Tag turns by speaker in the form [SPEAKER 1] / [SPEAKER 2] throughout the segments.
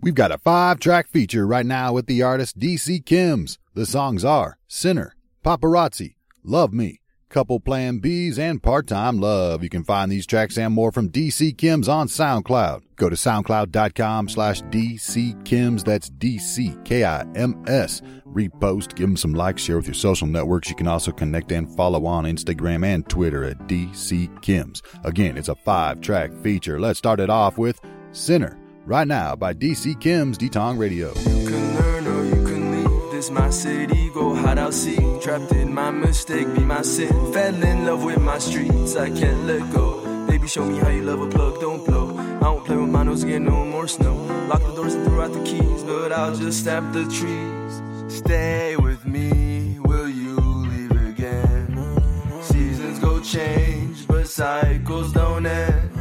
[SPEAKER 1] We've got a five track feature right now with the artist DC Kims. The songs are Sinner, Paparazzi, Love Me, Couple Plan Bs, and Part Time Love. You can find these tracks and more from DC Kims on SoundCloud. Go to soundcloud.com slash DC Kims. That's D-C-K-I-M-S. Repost, give them some likes, share with your social networks. You can also connect and follow on Instagram and Twitter at DC Kims. Again, it's a five track feature. Let's start it off with Sinner right now by DC Kim's Detong Radio.
[SPEAKER 2] You can learn or you can leave. This my city, go hide out, see. Trapped in my mistake, be my sin. Fell in love with my streets, I can't let go. Baby, show me how you love a plug, don't blow. I don't play with my nose, get no more snow. Lock the doors and throw out the keys, but I'll just the trees. Stay with me, will you leave again? Seasons go change, but cycles don't end.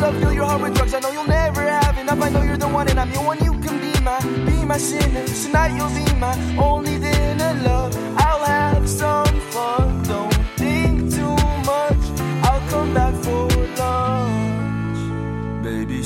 [SPEAKER 2] Love fill your heart with drugs. I know you'll never have enough. I know you're the one, and I'm the one. You can be my, be my sinner. Tonight you'll be my only dinner, love. I'll have some fun. Don't think too much. I'll come back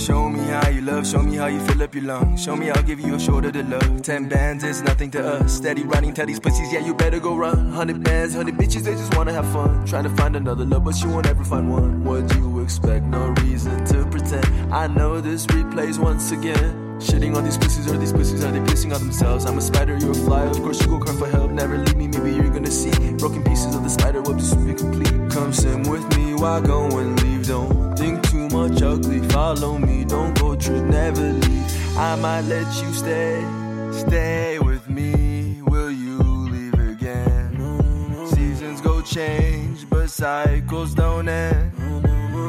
[SPEAKER 2] show me how you love. Show me how you fill up your lungs. Show me I'll give you a shoulder to love. Ten bands is nothing to us. Steady riding tell these pussies, yeah, you better go run. Hundred bands, hundred bitches, they just wanna have fun. Trying to find another love, but you won't ever find one. What you expect? No reason to pretend. I know this replays once again. Shitting on these pussies or these pussies are they pissing on themselves? I'm a spider, you're a fly. Of course you go cry for help. Never leave me, maybe you're gonna see broken pieces of the spider web just be complete. Come sim with me, why go and leave? Don't much ugly. Follow me, don't go trip, never leave. I might let you stay, stay with me. Will you leave again? Seasons go change, but cycles don't end.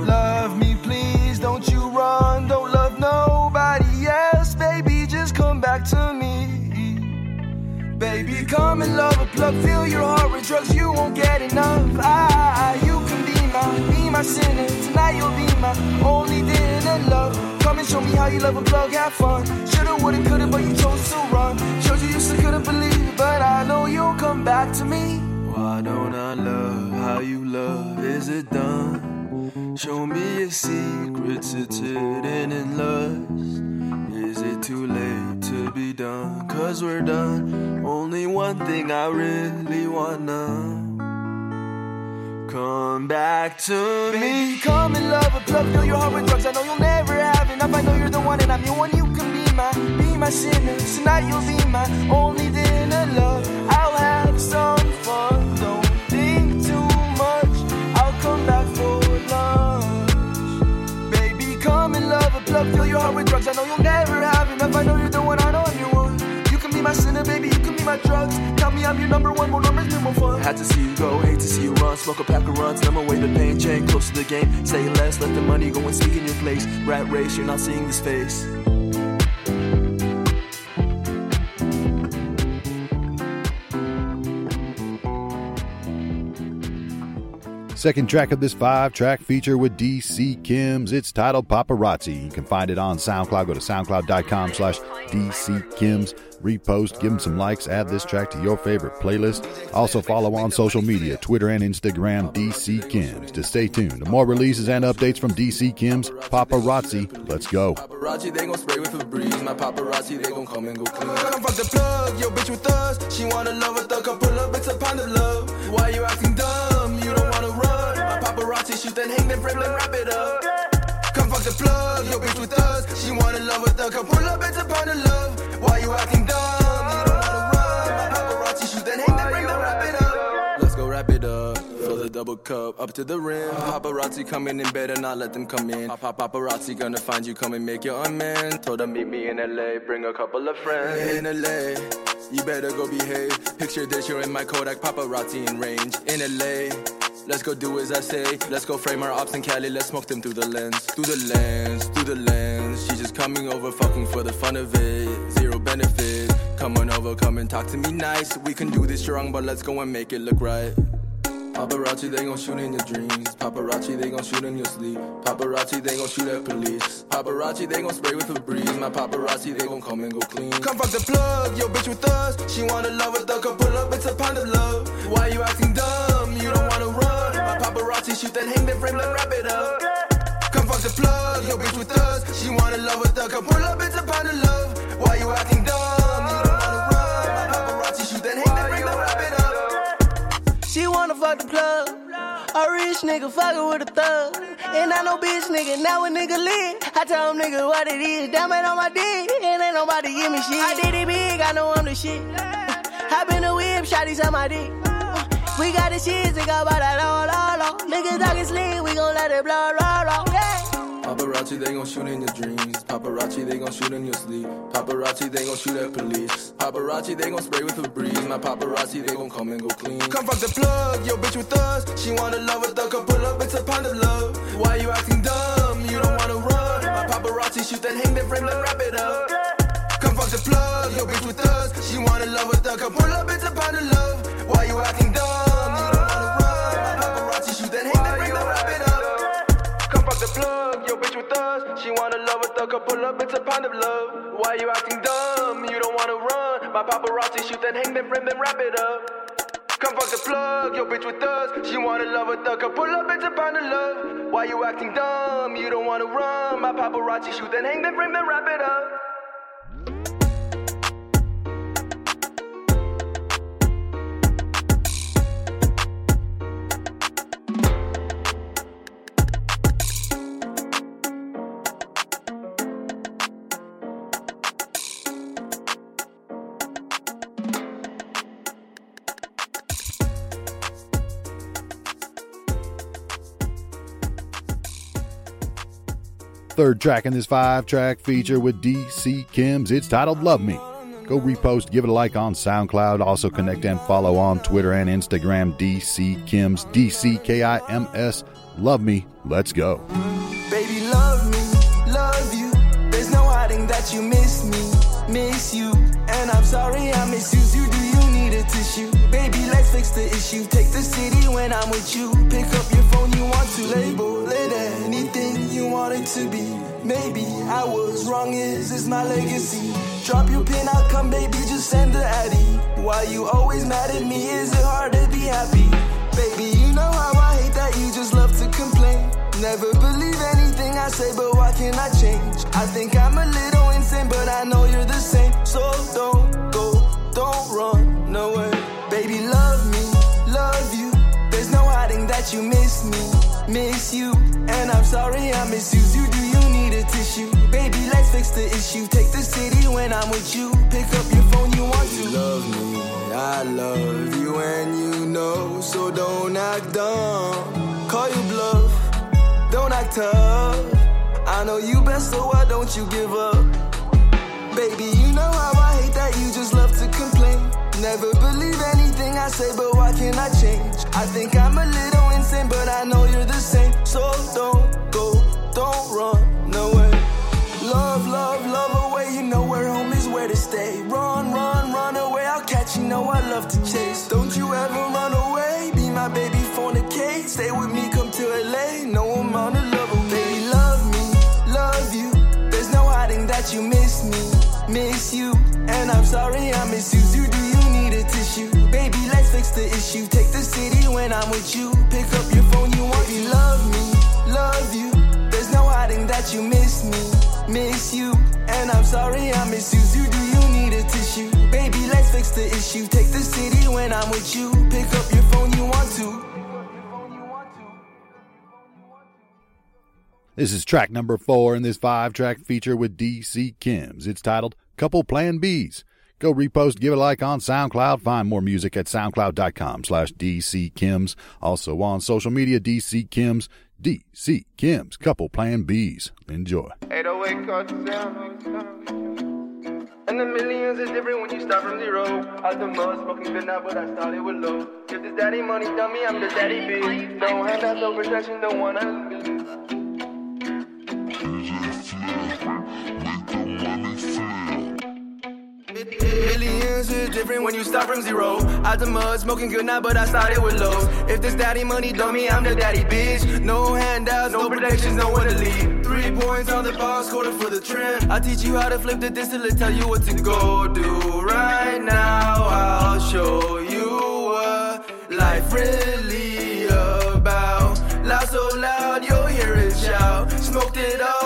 [SPEAKER 2] Love me, please, don't you run. Don't love nobody else, baby. Just come back to me. Baby, come and love a plug. Fill your heart with drugs, you won't get enough. Ah, you can be be my sinner. Tonight you'll be my only dinner, love. Come and show me how you love a plug, have fun. Shoulda, woulda, coulda, but you chose to run. Showed you you still couldn't believe it, but I know you'll come back to me. Why don't I love how you love? Is it done? Show me your secrets, it's hidden in lust. Is it too late to be done? Cause we're done. Only one thing I really wanna. Come back to me. Come and love a plug, fill your heart with drugs. I know you'll never have enough. I know you're the one, and I'm your one. You can be my, be my sinner. Tonight you'll be my only dinner, love. I'll have some fun. Don't think too much. I'll come back for lunch. Baby, come and love a plug, fill your heart with drugs. I know you'll never have enough. I know you're the one. I know I'm your one. You can be my sinner, baby. You can be my drugs. Tell me I'm your number one. More numbers, mean more fun. Had to see you go, hate to see you run. Smoke a pack of runs, numb away the pain. Chain close to the game. Say less, let the money go and speak in your place. Rat race, you're not seeing this face.
[SPEAKER 1] Second track of this five track feature with DC Kims. It's titled Paparazzi. You can find it on SoundCloud. Go to soundcloud.com slash DC Kims. Repost, give them some likes, add this track to your favorite playlist. Also follow on social media, Twitter and Instagram, DC Kims. To stay tuned to more releases and updates from DC Kims, Paparazzi. Let's go.
[SPEAKER 2] Paparazzi, they gon' spray with a breeze. My paparazzi, they gon' come and go clean. Come fuck the plug, yo bitch with us. She wanna love with the couple up, it's a pound of love. Why you acting dumb? You don't wanna run. My paparazzi shoot then hang then frame like wrap it up. Come fuck the plug, yo bitch with us. She wanna love with us, come pull up, it's a pound of love. Why you acting dumb? You don't wanna run. My paparazzi shoot then hang then frame like wrap it up. Let's go wrap it up. Double cup up to the rim. Paparazzi coming in, better not let them come in. Pap- Paparazzi gonna find you, come and make your unman. Told them meet me in LA, bring a couple of friends. In LA, you better go behave. Picture this, you're in my Kodak paparazzi in range. In LA. Let's go do as I say. Let's go frame our ops in Cali. Let's smoke them through the lens. Through the lens, through the lens. She's just coming over, fucking for the fun of it. Zero benefit. Come on over, come and talk to me nice. We can do this strong, but let's go and make it look right. Paparazzi, they gon' shoot in your dreams. Paparazzi, they gon' shoot in your sleep. Paparazzi, they gon' shoot at police. Paparazzi, they gon' spray with a breeze. My paparazzi, they gon' come and go clean. Come fuck the plug, yo bitch with us. She wanna love with the couple up, it's a pound of love. Why you acting dumb? You don't wanna run. My paparazzi shoot that hang, then frame, then wrap it up. Come fuck the plug, yo bitch with us. She wanna love with her, come pull up, it's a pound of love. Why you acting dumb? You don't wanna
[SPEAKER 3] wanna fuck the plug. A rich nigga fucking with a thug. And I know bitch nigga, now a nigga lit. I tell him nigga what it is. It on my dick. And ain't nobody give me shit. I did it big, I know I'm the shit. Hop in the whip, shotties on my dick. Uh, we got the shit, got about that all, all, all. Niggas talking slick, we gon' let it blow, roll, roll, yeah.
[SPEAKER 2] Paparazzi, they gon' shoot in your dreams. Paparazzi, they gon' shoot in your sleep. Paparazzi, they gon' shoot at police. Paparazzi, they gon' spray with a breeze. My paparazzi, they gon' come and go clean. Come fuck the plug, yo bitch with us. She wanna love with the come pull up, it's a pound of love. Why you acting dumb? You don't wanna run. My paparazzi shoot that hang, then frame, then wrap it up. Come fuck the plug, yo bitch with us. She wanna love with the come pull up, it's a pound of love. Why you acting dumb? With us. She wanna love with the couple up, it's a pound of love. Why you acting dumb? You don't wanna run. My paparazzi shoot then hang them, frame them, wrap it up. Come fuck the plug, yo bitch with us. She wanna love with the couple up, it's a pound of love. Why you acting dumb? You don't wanna run. My paparazzi shoot then hang them, frame them, wrap it up.
[SPEAKER 1] Third track in this five track feature with DC Kims. It's titled Love Me. Go repost, give it a like on SoundCloud. Also connect and follow on Twitter and Instagram. DC Kims, D C K I M S. Love me. Let's go.
[SPEAKER 2] Baby, love me, love you. There's no hiding that you miss me, miss you. And I'm sorry I misused you. Do you need a tissue? Fix the issue. Take the city when I'm with you. Pick up your phone, you want to label it anything you want it to be. Maybe I was wrong, is this my legacy? Drop your pin, I'll come, baby, just send the addy. Why you always mad at me? Is it hard to be happy? Baby, you know how I hate that you just love to complain. Never believe anything I say, but why can't I change? I think I'm a little insane, but I know you're the same. So don't go, don't run away. Baby, love that you miss me, miss you. And I'm sorry I misused you. Do you need a tissue? Baby, let's fix the issue. Take the city when I'm with you. Pick up your phone, you want to. love me, I love you, and you know. So don't act dumb. Call you bluff, don't act tough. I know you best, so why don't you give up? Baby, you know how I hate that you just love to complain. Never believe anything I say, but why can't I change? I think I'm a little insane, but I know you're the same. So don't go, don't run away. Love, love, love away. You know where home is, where to stay. Run, run, run away. I'll catch you. Know I love to chase. Don't you ever run away. Be my baby, fornicate. Stay with me, come to LA. No amount of love, oh, baby, love me, love you. There's no hiding that you miss me, miss you. And I'm sorry I miss you fix the issue. Take the city when I'm with you. Pick up your phone, you want me, love me, love you. There's no hiding that you miss me, miss you. And I'm sorry I misused you. Do you need a tissue? Baby, let's fix the issue. Take the city when I'm with you. Pick up your phone, you want to.
[SPEAKER 1] This is track number four in this five track feature with DC Kims. It's titled Couple Plan Bs. Go repost, give a like on SoundCloud. Find more music at soundcloud.com slash DC Kims. Also on social media, DC Kims, DC Kims, Couple Plan Bs. Enjoy.
[SPEAKER 2] 808 caught sound. And the millions is different when you start from zero. Out the mud, smoking good now, but I started with low. If this daddy money dummy, I'm the daddy big. No handouts, no protection, don't wanna. Millions is different when you start from zero. Out the mud, smoking good now, but I started with low. If this daddy money dummy, I'm the daddy bitch. No handouts, no protections, no one to lead. Three points on the bar, quarter for the trim. I teach you how to flip the distance and tell you what to go do. Right now, I'll show you what life really about. Loud so loud, you'll hear it shout. Smoked it up.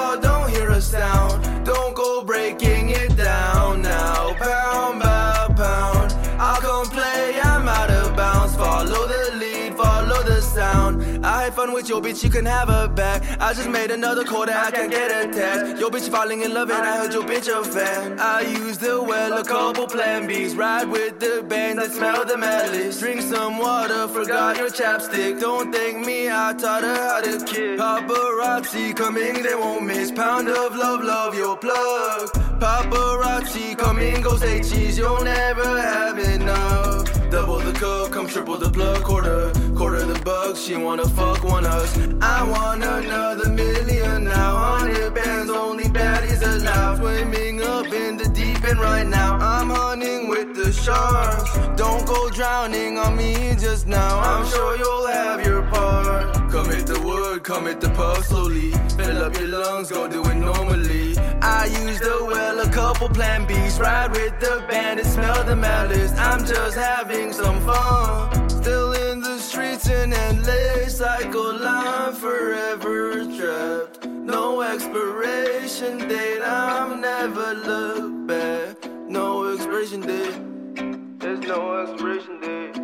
[SPEAKER 2] Your bitch, you can have her back. I just made another call that I can't get attached. Your bitch falling in love, and I heard your bitch a fan. I used the well, a couple plan B's. Ride with the band that smell the malice. Drink some water, forgot your chapstick. Don't thank me, I taught her how to kiss. Paparazzi coming, they won't miss. Pound of love, love your plug. Paparazzi coming, go say cheese, you'll never have enough. Double the cup, come triple the plug, quarter, quarter the bucks. She wanna fuck, want us. I want another million now. Hundred bands, only baddies allowed. Swimming up in the deep end right now. I'm hunting with the sharks. Don't go drowning on me just now. I'm sure you'll have your part. Come hit the wood, come hit the puff slowly. Fill up your lungs, go do it normally. I use the well, a couple plan B's. Ride with the bandits, smell the malice. I'm just having some fun. Still in the streets, an endless cycle. I'm forever trapped. No expiration date, I'm never look back. No expiration date. There's no expiration date.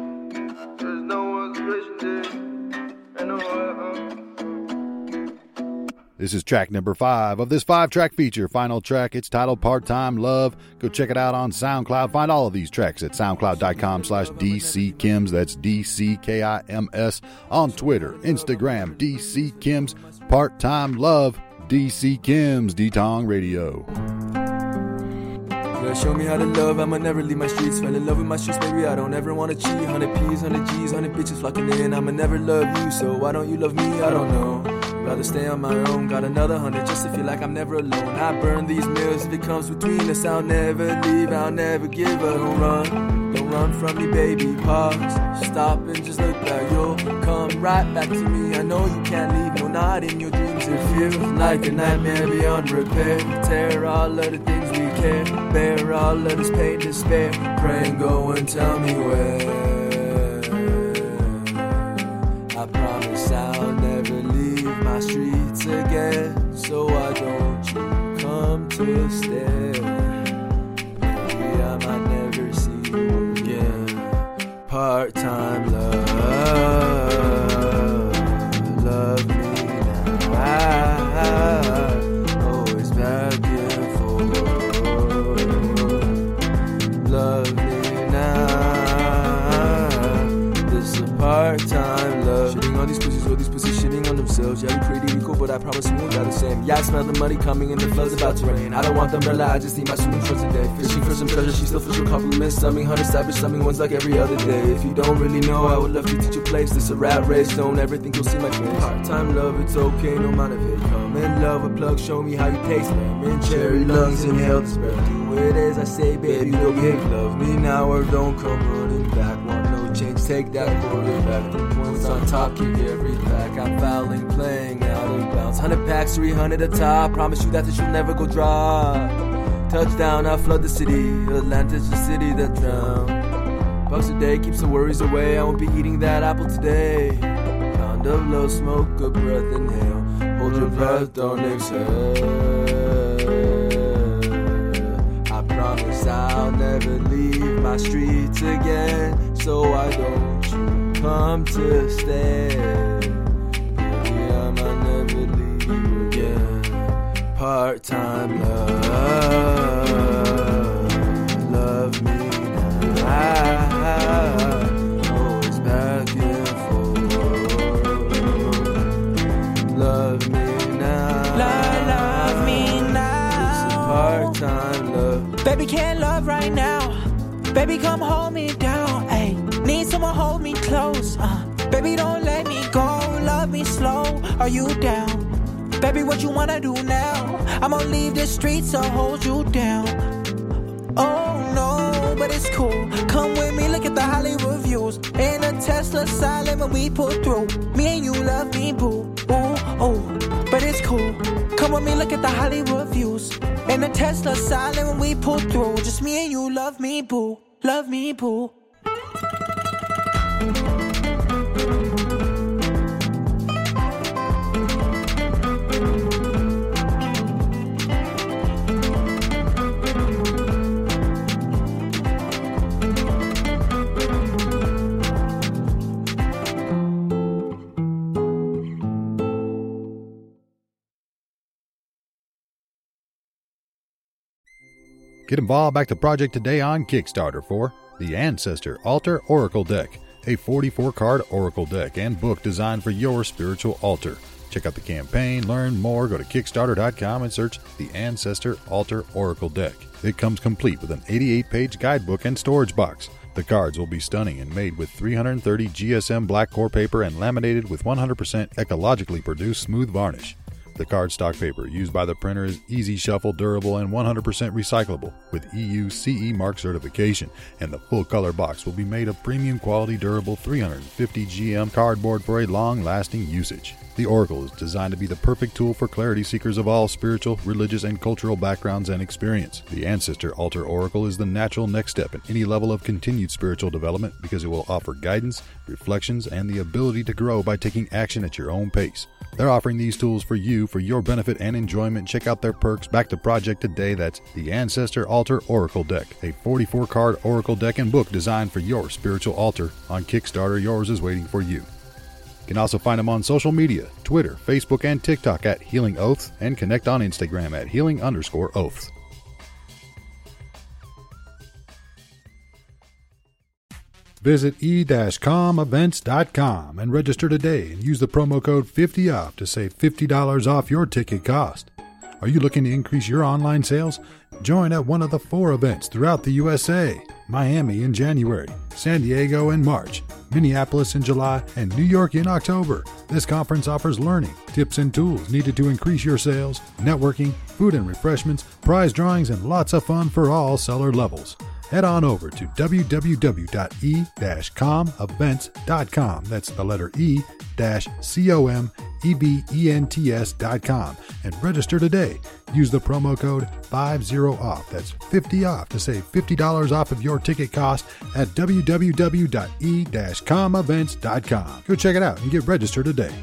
[SPEAKER 2] There's no expiration date.
[SPEAKER 1] This is track number five of this five track feature. Final track. It's titled Part Time Love. Go check it out on SoundCloud. Find all of these tracks at soundcloud.com slash DC Kims. That's D C K I M S. On Twitter, Instagram, DC Kims. Part Time Love. DC Kims. D Tong Radio.
[SPEAKER 4] Yeah, show me how to love, I'ma never leave my streets. Fell in love with my streets, baby, I don't ever wanna cheat. 100 P's, 100 G's, 100 bitches flocking in. I'ma never love you, so why don't you love me? I don't know. Rather stay on my own, got another hundred just to feel like I'm never alone. I burn these meals if it comes between us. I'll never leave, I'll never give up. Don't run, don't run from me, baby. Pause, stop and just look back. You'll come right back to me. I know you can't leave, not in your dreams. It feels like a nightmare beyond repair. Tear all of the things we care, bear all of this pain, despair. Pray and go and tell me where. I promise I'll never leave my streets again. So why don't you come to stay? Maybe I might never see you again. Part time love, love the money coming and the flood's about to rain. I don't want the umbrella, I just need my swimming trunks today. Fishing for some treasure, she still her compliments. Summing hundred savage, summing ones like every other day. If you don't really know, I would love to teach you place. This a rat race, don't ever think you'll see my face. Part time love, it's okay, no matter if it come in love. A plug, show me how you taste. Lemon, cherry lungs, inhale breath. Do it as I say, baby, don't get love me now or don't come running back. Take that quarterback. Points on top, kick every back. I'm fouling, playing out of bounds. 100 packs, 300 a top. Promise you that this will never go dry. Touchdown, I flood the city. Atlanta's the city that drowned. Bucks a day keeps the worries away. I won't be eating that apple today. Pound of low smoke, a breath inhale. Hold your breath, don't exhale. I promise I'll never leave my streets again. So why don't you come to stay? Baby, I might never leave you again. Part time love, love me now. Always begging for love me now.
[SPEAKER 5] Love, love me now.
[SPEAKER 4] part time love.
[SPEAKER 5] Baby, can't love right now. Baby, come hold close. Uh, baby, don't let me go. Love me slow. Are you down? Baby, what you wanna do now? I'ma leave the streets to hold you down. Oh no, but it's cool. Come with me, look at the Hollywood views. In a Tesla silent when we pull through. Me and you love me, boo. Ooh, oh, but it's cool. Come with me, look at the Hollywood views. In a Tesla silent when we pull through. Just me and you love me, boo. Love me, boo.
[SPEAKER 1] Get involved back to project today on Kickstarter for the Ancestor Altar Oracle Deck a 44 card Oracle deck and book designed for your spiritual altar. Check out the campaign, learn more, go to Kickstarter.com and search the Ancestor Altar Oracle deck. It comes complete with an 88 page guidebook and storage box. The cards will be stunning and made with 330 GSM black core paper and laminated with 100% ecologically produced smooth varnish. The cardstock paper used by the printer is easy shuffle, durable, and 100% recyclable with EU CE mark certification. And the full color box will be made of premium quality, durable 350 GM cardboard for a long lasting usage. The Oracle is designed to be the perfect tool for clarity seekers of all spiritual, religious, and cultural backgrounds and experience. The Ancestor Altar Oracle is the natural next step in any level of continued spiritual development because it will offer guidance, reflections, and the ability to grow by taking action at your own pace. They're offering these tools for you for your benefit and enjoyment. Check out their perks. Back to project today. That's the Ancestor Altar Oracle Deck, a 44 card Oracle deck and book designed for your spiritual altar. On Kickstarter, yours is waiting for you. You can also find them on social media Twitter, Facebook, and TikTok at Healing Oaths, and connect on Instagram at healing underscore oaths. Visit e-comevents.com and register today and use the promo code 50OFF to save $50 off your ticket cost. Are you looking to increase your online sales? Join at one of the four events throughout the USA Miami in January, San Diego in March, Minneapolis in July, and New York in October. This conference offers learning, tips, and tools needed to increase your sales, networking, food and refreshments, prize drawings, and lots of fun for all seller levels head on over to www.e-comevents.com. That's the letter E C-O-M-E-V-E-N-T-S.com and register today. Use the promo code 50OFF. That's 50 off to save $50 off of your ticket cost at www.e-comevents.com. Go check it out and get registered today.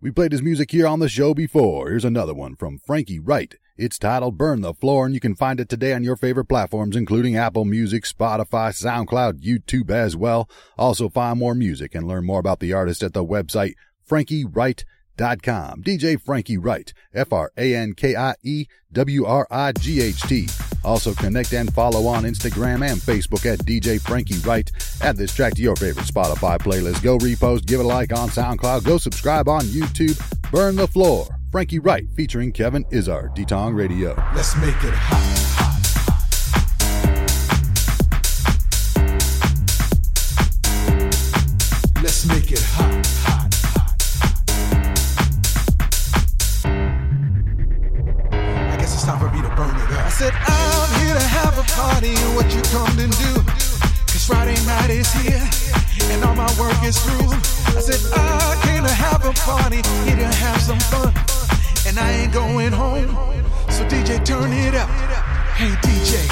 [SPEAKER 1] We played his music here on the show before. Here's another one from Frankie Wright. It's titled Burn the Floor, and you can find it today on your favorite platforms, including Apple Music, Spotify, SoundCloud, YouTube as well. Also, find more music and learn more about the artist at the website frankiewright.com. DJ Frankie Wright, F R A N K I E W R I G H T. Also, connect and follow on Instagram and Facebook at DJ Frankie Wright. Add this track to your favorite Spotify playlist. Go repost, give it a like on SoundCloud, go subscribe on YouTube. Burn the Floor. Frankie Wright featuring Kevin Izzard, Detong Radio.
[SPEAKER 6] Let's make it hot, hot, hot. Let's make it hot, hot, hot. I guess it's time for me to burn it up. I said, I'm here to have a party, what you come to do? Cause Friday night is here, and all my work is through. I said, I came to have a party, here to have some fun and I ain't going home. So DJ, turn it up. Hey DJ,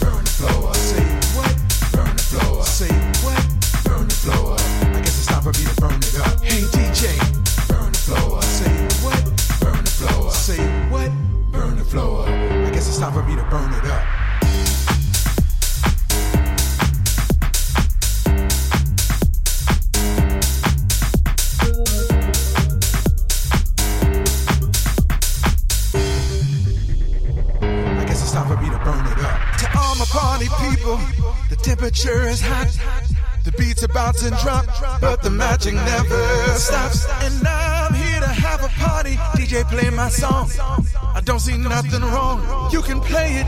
[SPEAKER 6] burn the floor. Say what? Burn the floor. Say what? Burn the floor. I guess it's time for me to burn it up. Hey DJ, burn the floor. Say what? Burn the floor. Say what? Burn the floor. I guess it's time for me to burn it up. Party people. The temperature is hot. The beat's about to drop, but the magic never stops. And I'm here to have a party. DJ play my song. I don't see nothing wrong. You can play it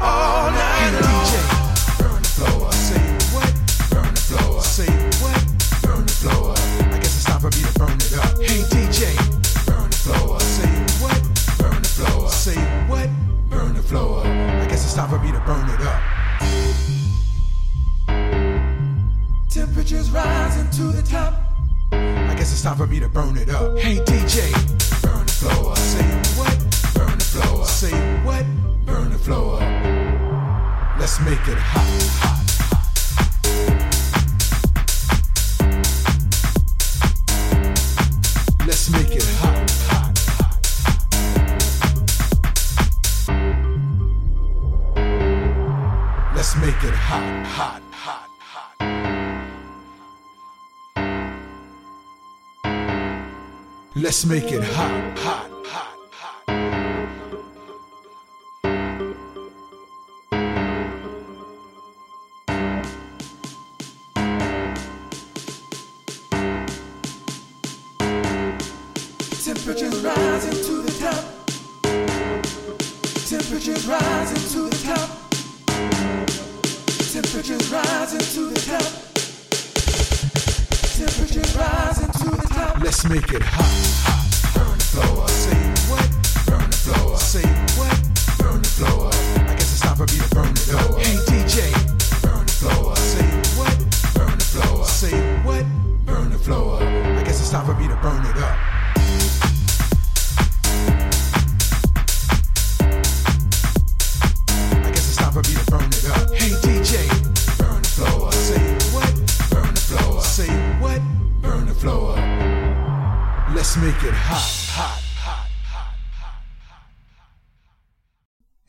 [SPEAKER 6] all night hey, long. DJ, burn the floor. Say what? Burn the floor. Say what? Burn the floor. I guess it's time for me to burn it up. Hey DJ, burn the floor. Time for me to burn it up. Temperatures rising to the top. I guess it's time for me to burn it up. Hey DJ, burn the floor. Say what? Burn the floor. Say what? Burn the floor. Let's make it hot, hot, hot. Make it hot, hot. Let's make it hot, hot, hot, hot.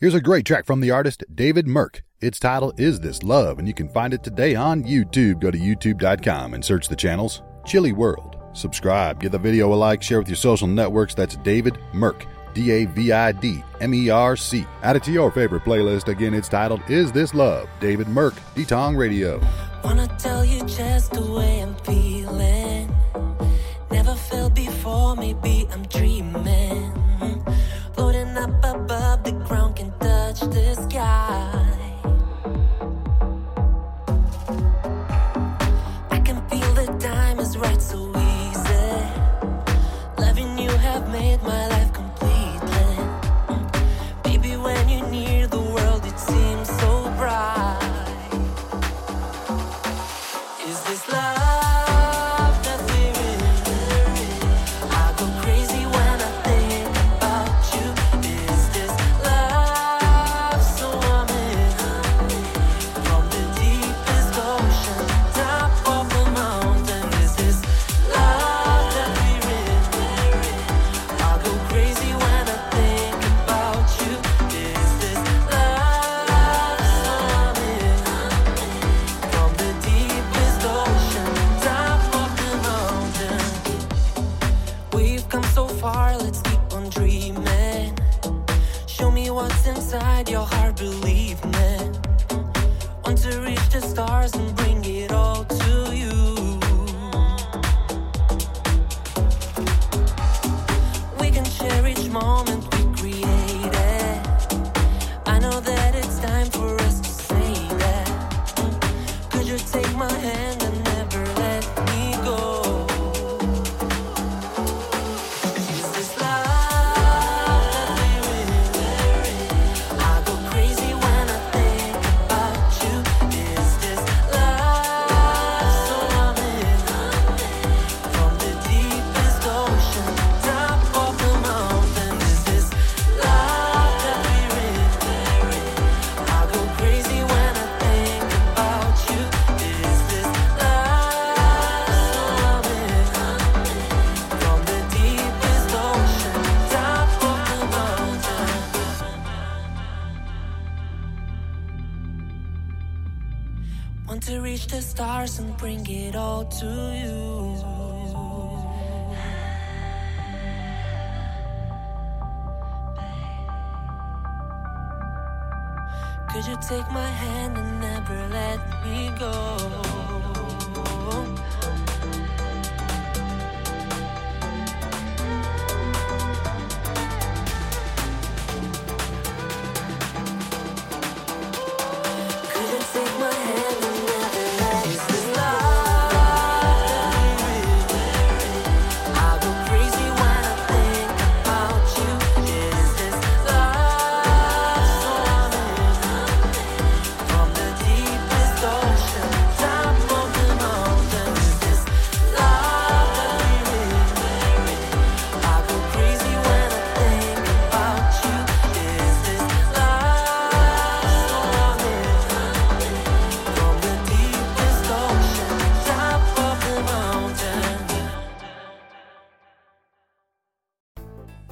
[SPEAKER 1] Here's a great track from the artist David Merc. Its title is This Love, and you can find it today on YouTube. Go to youtube.com and search the channels Chili World. Subscribe, give the video a like, share with your social networks. That's David Merc. D A V I D M E R C. Add it to your favorite playlist. Again, it's titled Is This Love? David Merc, Detong Radio.
[SPEAKER 7] Wanna tell you just the way I'm feeling. Never felt before, maybe I'm dreaming.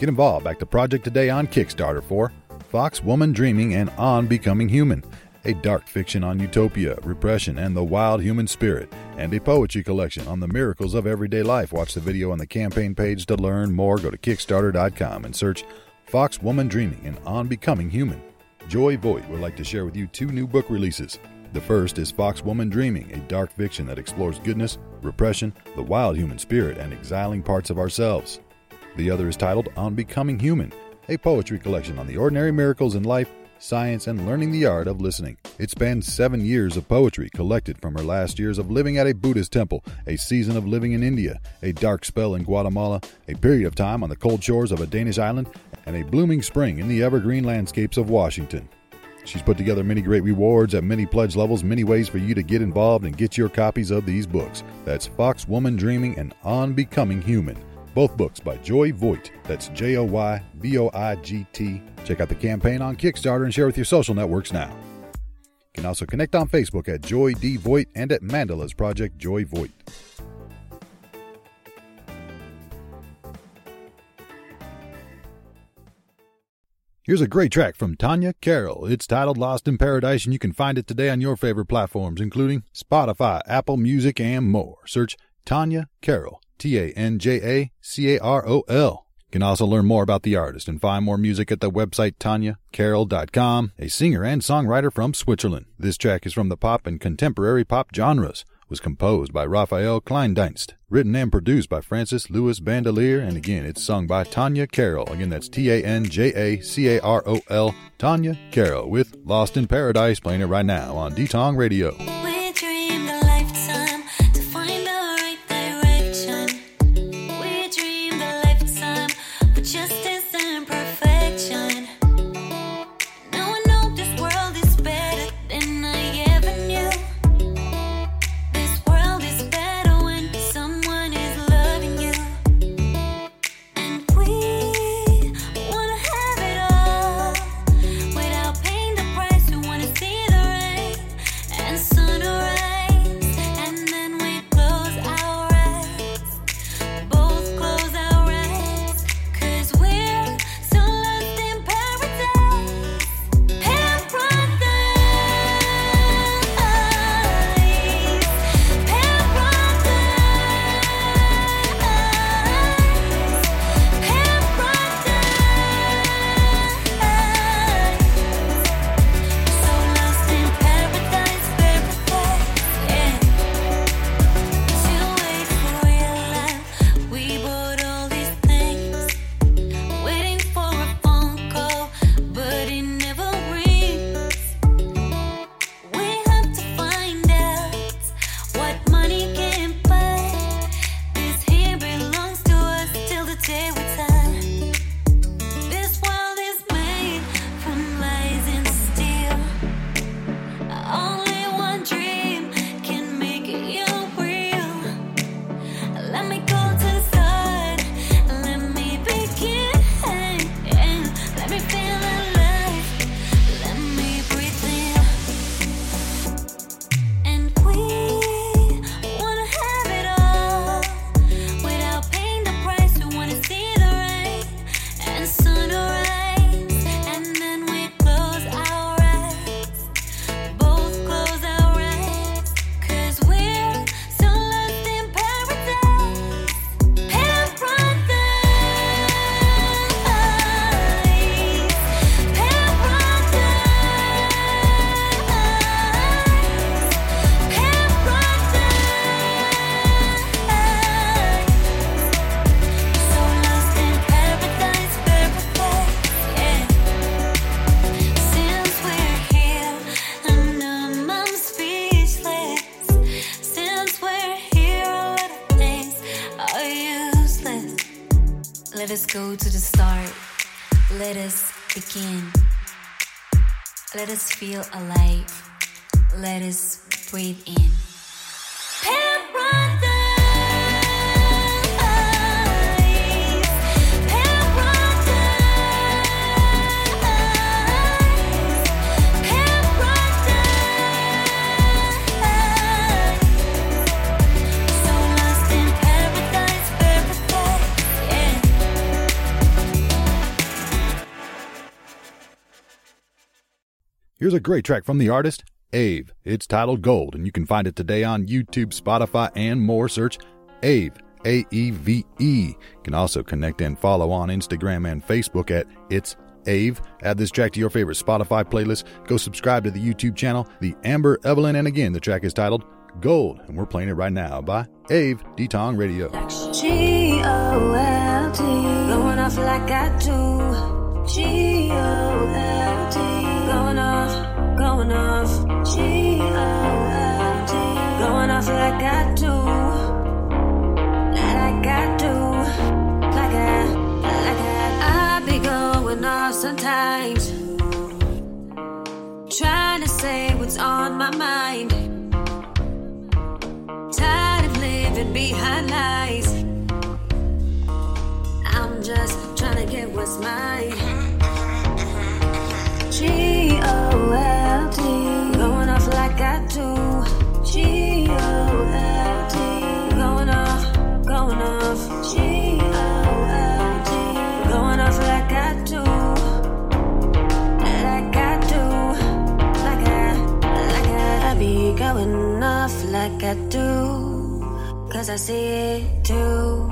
[SPEAKER 1] Get involved. Back to Project Today on Kickstarter for Fox Woman Dreaming and On Becoming Human, a dark fiction on utopia, repression, and the wild human spirit, and a poetry collection on the miracles of everyday life. Watch the video on the campaign page to learn more. Go to Kickstarter.com and search Fox Woman Dreaming and On Becoming Human. Joy Voigt would like to share with you two new book releases. The first is Fox Woman Dreaming, a dark fiction that explores goodness, repression, the wild human spirit, and exiling parts of ourselves. The other is titled On Becoming Human, a poetry collection on the ordinary miracles in life, science, and learning the art of listening. It spans seven years of poetry collected from her last years of living at a Buddhist temple, a season of living in India, a dark spell in Guatemala, a period of time on the cold shores of a Danish island, and a blooming spring in the evergreen landscapes of Washington. She's put together many great rewards at many pledge levels, many ways for you to get involved and get your copies of these books. That's Fox Woman Dreaming and On Becoming Human. Both books by Joy Voigt. That's J O Y V O I G T. Check out the campaign on Kickstarter and share with your social networks now. You can also connect on Facebook at Joy D Voigt and at Mandela's Project Joy Voigt. Here's a great track from Tanja Carol. It's titled Lost in Paradise, and you can find it today on your favorite platforms, including Spotify, Apple Music, and more. Search Tanja Carol, T A N J A C A R O L. You can also learn more about the artist and find more music at the website tanjacarol.com, a singer and songwriter from Switzerland. This track is from the pop and contemporary pop genres was composed by Raphael Kleindienst, written and produced by Francis Louis Bandelier, and again, it's sung by Tanja Carol. Again, that's T A N J A C A R O L, Tanja Carol, with Lost in Paradise, playing it right now on D-Tong Radio.
[SPEAKER 8] Us feel alive. Let us breathe in.
[SPEAKER 1] Here's a great track from the artist Ave. It's titled Gold, and you can find it today on YouTube, Spotify, and more. Search Ave, A E V E. You can also connect and follow on Instagram and Facebook at It's Ave. Add this track to your favorite Spotify playlist. Go subscribe to the YouTube channel, The Amber Evelyn, and again, the track is titled Gold, and we're playing it right now by Ave Detong Tong Radio.
[SPEAKER 8] G O L D
[SPEAKER 9] off like I do. Going off, going off. G O L D. Going off like I do. Like I do. Like I, like I. I be going off sometimes. Trying to say what's on my mind. Tired of living behind lies. I'm just trying to get what's mine. G O L D. Going off like I do. G O L D. Going off, going off. G O L D. Going off like I do. Like I do. Like I, like I, I be going off like I do. Cause I see it too.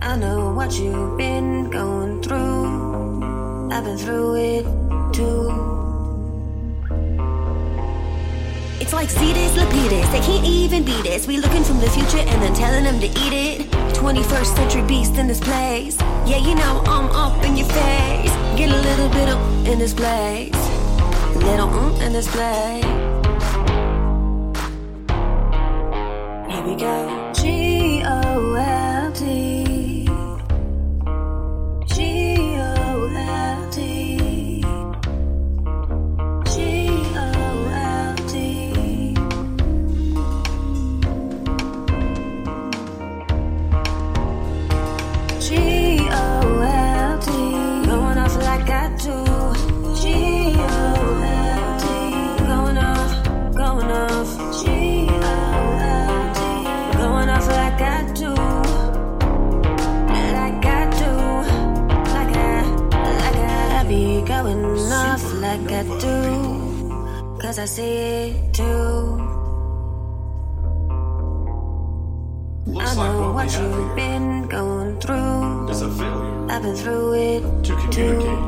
[SPEAKER 9] I know what you've been going through. I've been through it too.
[SPEAKER 10] It's like Cetus Lapidus, they can't even beat us. We looking from the future and then telling them to eat it. 21st century beast in this place. Yeah, you know I'm up in your face. Get a little bit up in this place. A Little mm in this place. Here we go.
[SPEAKER 9] G O L D. Cause I see it too. I know what you've been going through.
[SPEAKER 11] It's a failure
[SPEAKER 9] I've been through it
[SPEAKER 11] to communicate.
[SPEAKER 9] G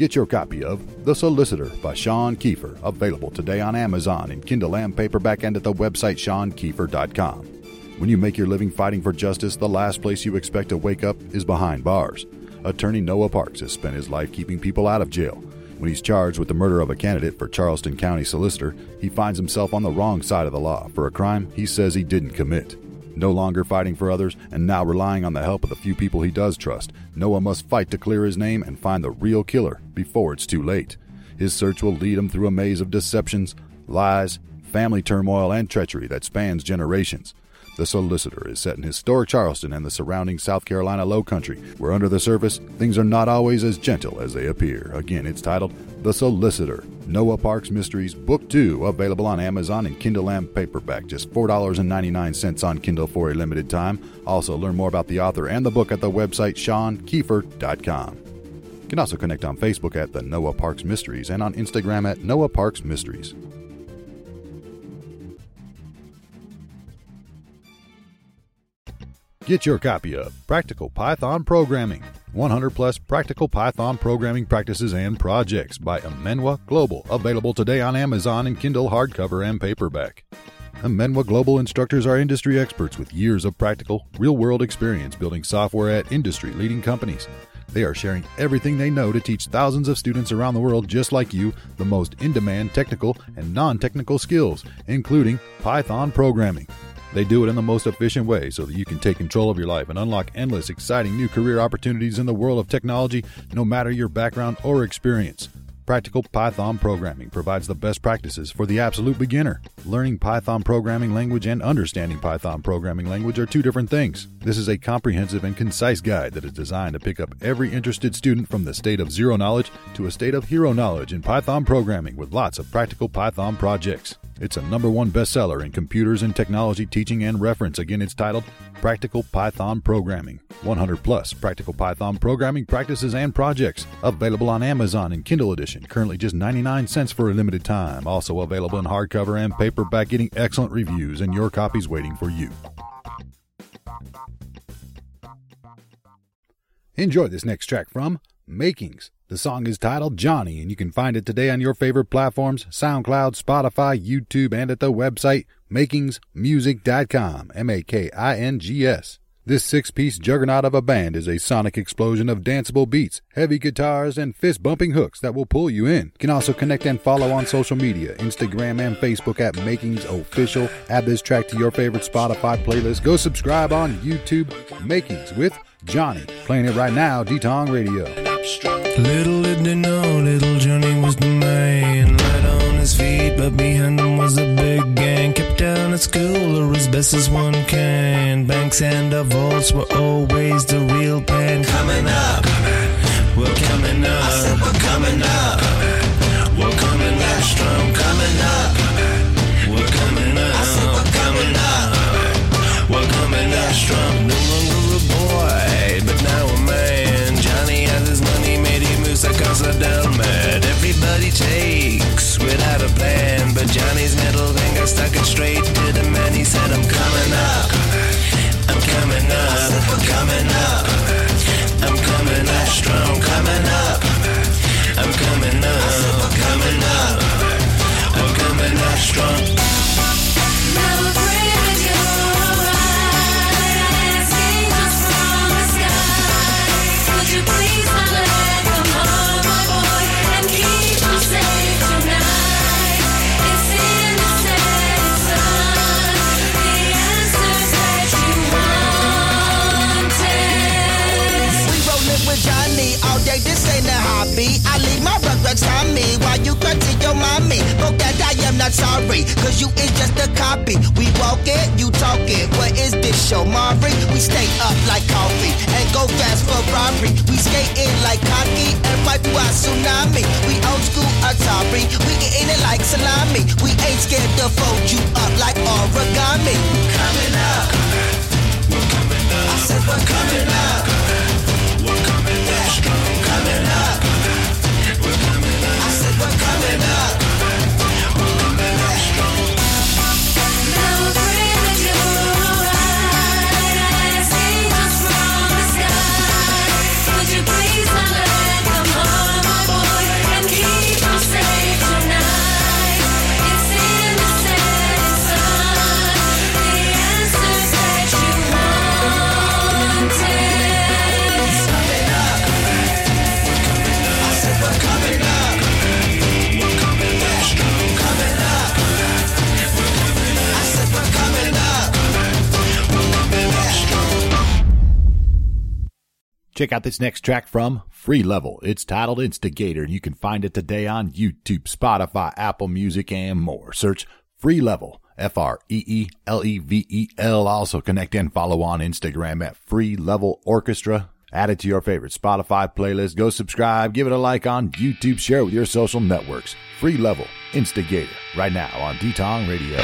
[SPEAKER 1] Get your copy of The Solicitor by Sean Kiefer, available today on Amazon in Kindle and paperback and at the website seankiefer.com. When you make your living fighting for justice, the last place you expect to wake up is behind bars. Attorney Noah Parks has spent his life keeping people out of jail. When he's charged with the murder of a candidate for Charleston County Solicitor, he finds himself on the wrong side of the law for a crime he says he didn't commit. No longer fighting for others and now relying on the help of the few people he does trust, Noah must fight to clear his name and find the real killer before it's too late. His search will lead him through a maze of deceptions, lies, family turmoil, and treachery that spans generations. The Solicitor is set in historic Charleston and the surrounding South Carolina Low Country, where under the surface, things are not always as gentle as they appear. Again, it's titled The Solicitor Noah Parks Mysteries, Book 2, available on Amazon and Kindle and paperback, just $4.99 on Kindle for a limited time. Also, learn more about the author and the book at the website seankiefer.com. You can also connect on Facebook at the Noah Parks Mysteries and on Instagram at Noah Parks Mysteries. Get your copy of Practical Python Programming 100 plus practical Python programming practices and projects by Amenwa Global, available today on Amazon in Kindle hardcover and paperback. Amenwa Global instructors are industry experts with years of practical, real world experience building software at industry leading companies. They are sharing everything they know to teach thousands of students around the world just like you the most in demand technical and non technical skills, including Python programming. They do it in the most efficient way so that you can take control of your life and unlock endless, exciting new career opportunities in the world of technology, no matter your background or experience. Practical Python Programming provides the best practices for the absolute beginner. Learning Python programming language and understanding Python programming language are two different things. This is a comprehensive and concise guide that is designed to pick up every interested student from the state of zero knowledge to a state of hero knowledge in Python programming with lots of practical Python projects. It's a number one bestseller in computers and technology teaching and reference. Again, it's titled Practical Python Programming. 100 plus practical Python programming practices and projects. Available on Amazon in Kindle edition, currently just 99 cents for a limited time. Also available in hardcover and paperback, getting excellent reviews, and your copies waiting for you. Enjoy this next track from Makings. The song is titled Johnny, and you can find it today on your favorite platforms SoundCloud, Spotify, YouTube, and at the website makingsmusic.com. M A K I N G S. This six piece juggernaut of a band is a sonic explosion of danceable beats, heavy guitars, and fist bumping hooks that will pull you in. You can also connect and follow on social media Instagram and Facebook at Makings Official. Add this track to your favorite Spotify playlist. Go subscribe on YouTube, Makings with Johnny. Playing it right now, D Tong Radio.
[SPEAKER 11] Little did they know, little Johnny was the man. Light on his feet, but behind him was a big gang. Kept down at school, or as best as one can. Banks and the vaults were always the real plan. Coming up, we're coming up, I said we're coming up, but Johnny's middle finger stuck it straight to the man. He said, I'm coming up, I'm coming up, I'm coming up, I'm coming up strong, coming up, I'm coming up, coming up, I'm coming up strong.
[SPEAKER 3] Your mommy. Broke that I am not sorry, cause you is just a copy. We walk it, you talk it. What is this show, Maury? We stay up like coffee and go fast for robbery. We skate in like cocky and fight through our tsunami. We old school Atari, we eating it like salami. We ain't scared to fold you up like origami. Coming up. I said we're coming up.
[SPEAKER 1] Check out this next track from Free Level. It's titled Instigator, and you can find it today on YouTube, Spotify, Apple Music, and more. Search Free Level, F R E E L E V E L. Also connect and follow on Instagram at Free Level Orchestra. Add it to your favorite Spotify playlist. Go subscribe, give it a like on YouTube, share it with your social networks. Free Level Instigator, right now on D Tong Radio.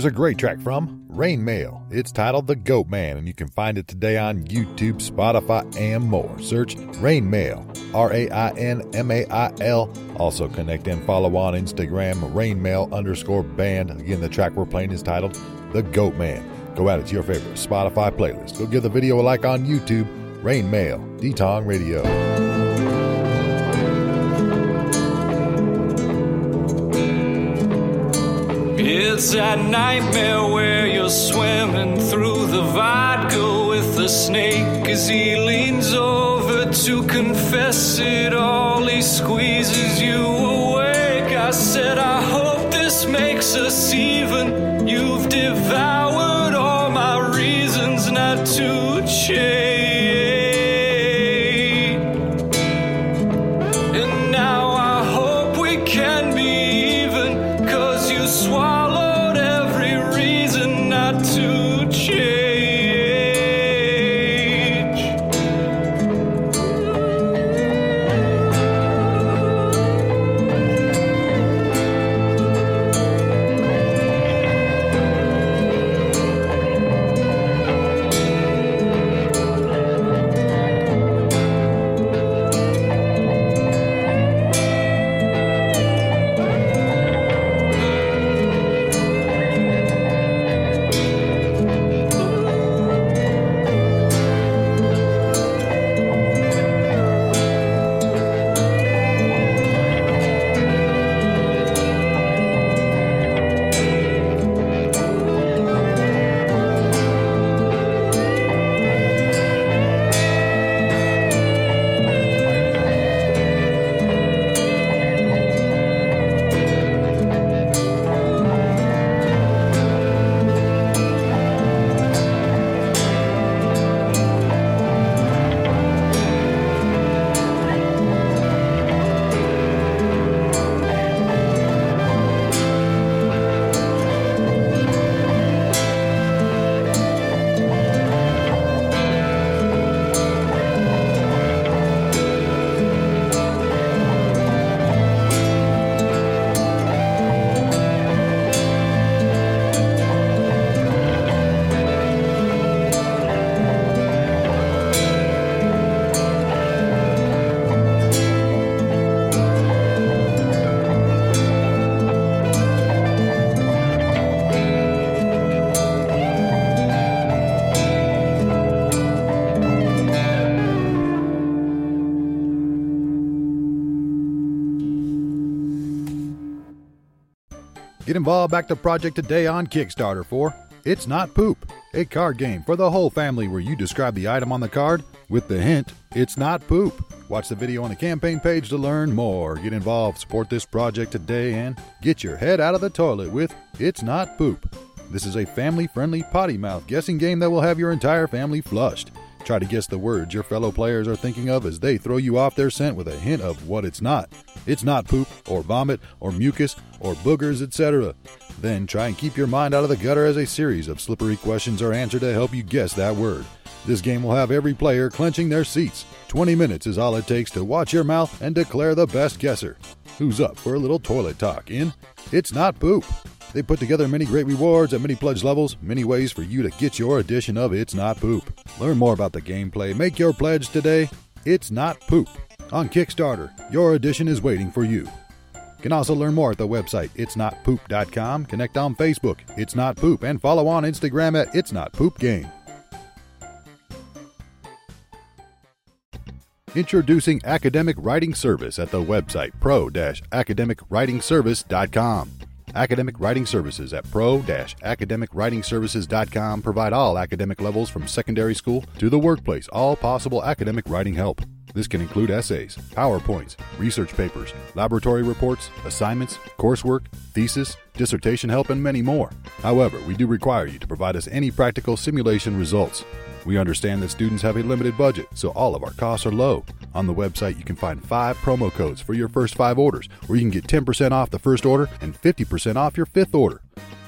[SPEAKER 1] Here's a great track from Rain Mail. It's titled The Goat Man, and you can find it today on YouTube, Spotify, and more. Search Rain Mail, R A I N M A I L. Also connect and follow on Instagram, Rain Mail underscore band. Again, the track we're playing is titled The Goat Man. Go add it to your favorite Spotify playlist. Go give the video a like on YouTube, Rain Mail, D-Tong Radio.
[SPEAKER 12] It's that nightmare where you're swimming through the vodka with the snake as he leans over to confess it all. He squeezes you awake. I said, I hope this makes us even. You've devoured all my reasons not to change.
[SPEAKER 1] Get involved back the project today on Kickstarter for It's Not Poop, a card game for the whole family where you describe the item on the card with the hint, It's Not Poop. Watch the video on the campaign page to learn more. Get involved, support this project today, and get your head out of the toilet with It's Not Poop. This is a family friendly potty mouth guessing game that will have your entire family flushed. Try to guess the words your fellow players are thinking of as they throw you off their scent with a hint of what it's not. It's not poop, or vomit, or mucus, or boogers, etc. Then try and keep your mind out of the gutter as a series of slippery questions are answered to help you guess that word. This game will have every player clenching their seats. 20 minutes is all it takes to watch your mouth and declare the best guesser. Who's up for a little toilet talk in It's Not Poop? They put together many great rewards at many pledge levels, many ways for you to get your edition of It's Not Poop. Learn more about the gameplay, make your pledge today. It's Not Poop. On Kickstarter, your edition is waiting for you. You can also learn more at the website itsnotpoop.com, connect on Facebook, It's Not Poop, and follow on Instagram at It's Not Poop Game. Introducing Academic Writing Service at the website pro-academicwritingservice.com. Academic Writing Services at pro-academicwritingservices.com provide all academic levels from secondary school to the workplace all possible academic writing help. This can include essays, PowerPoints, research papers, laboratory reports, assignments, coursework, thesis, dissertation help, and many more. However, we do require you to provide us any practical simulation results. We understand that students have a limited budget, so all of our costs are low. On the website, you can find five promo codes for your first five orders, where you can get 10% off the first order and 50% off your fifth order.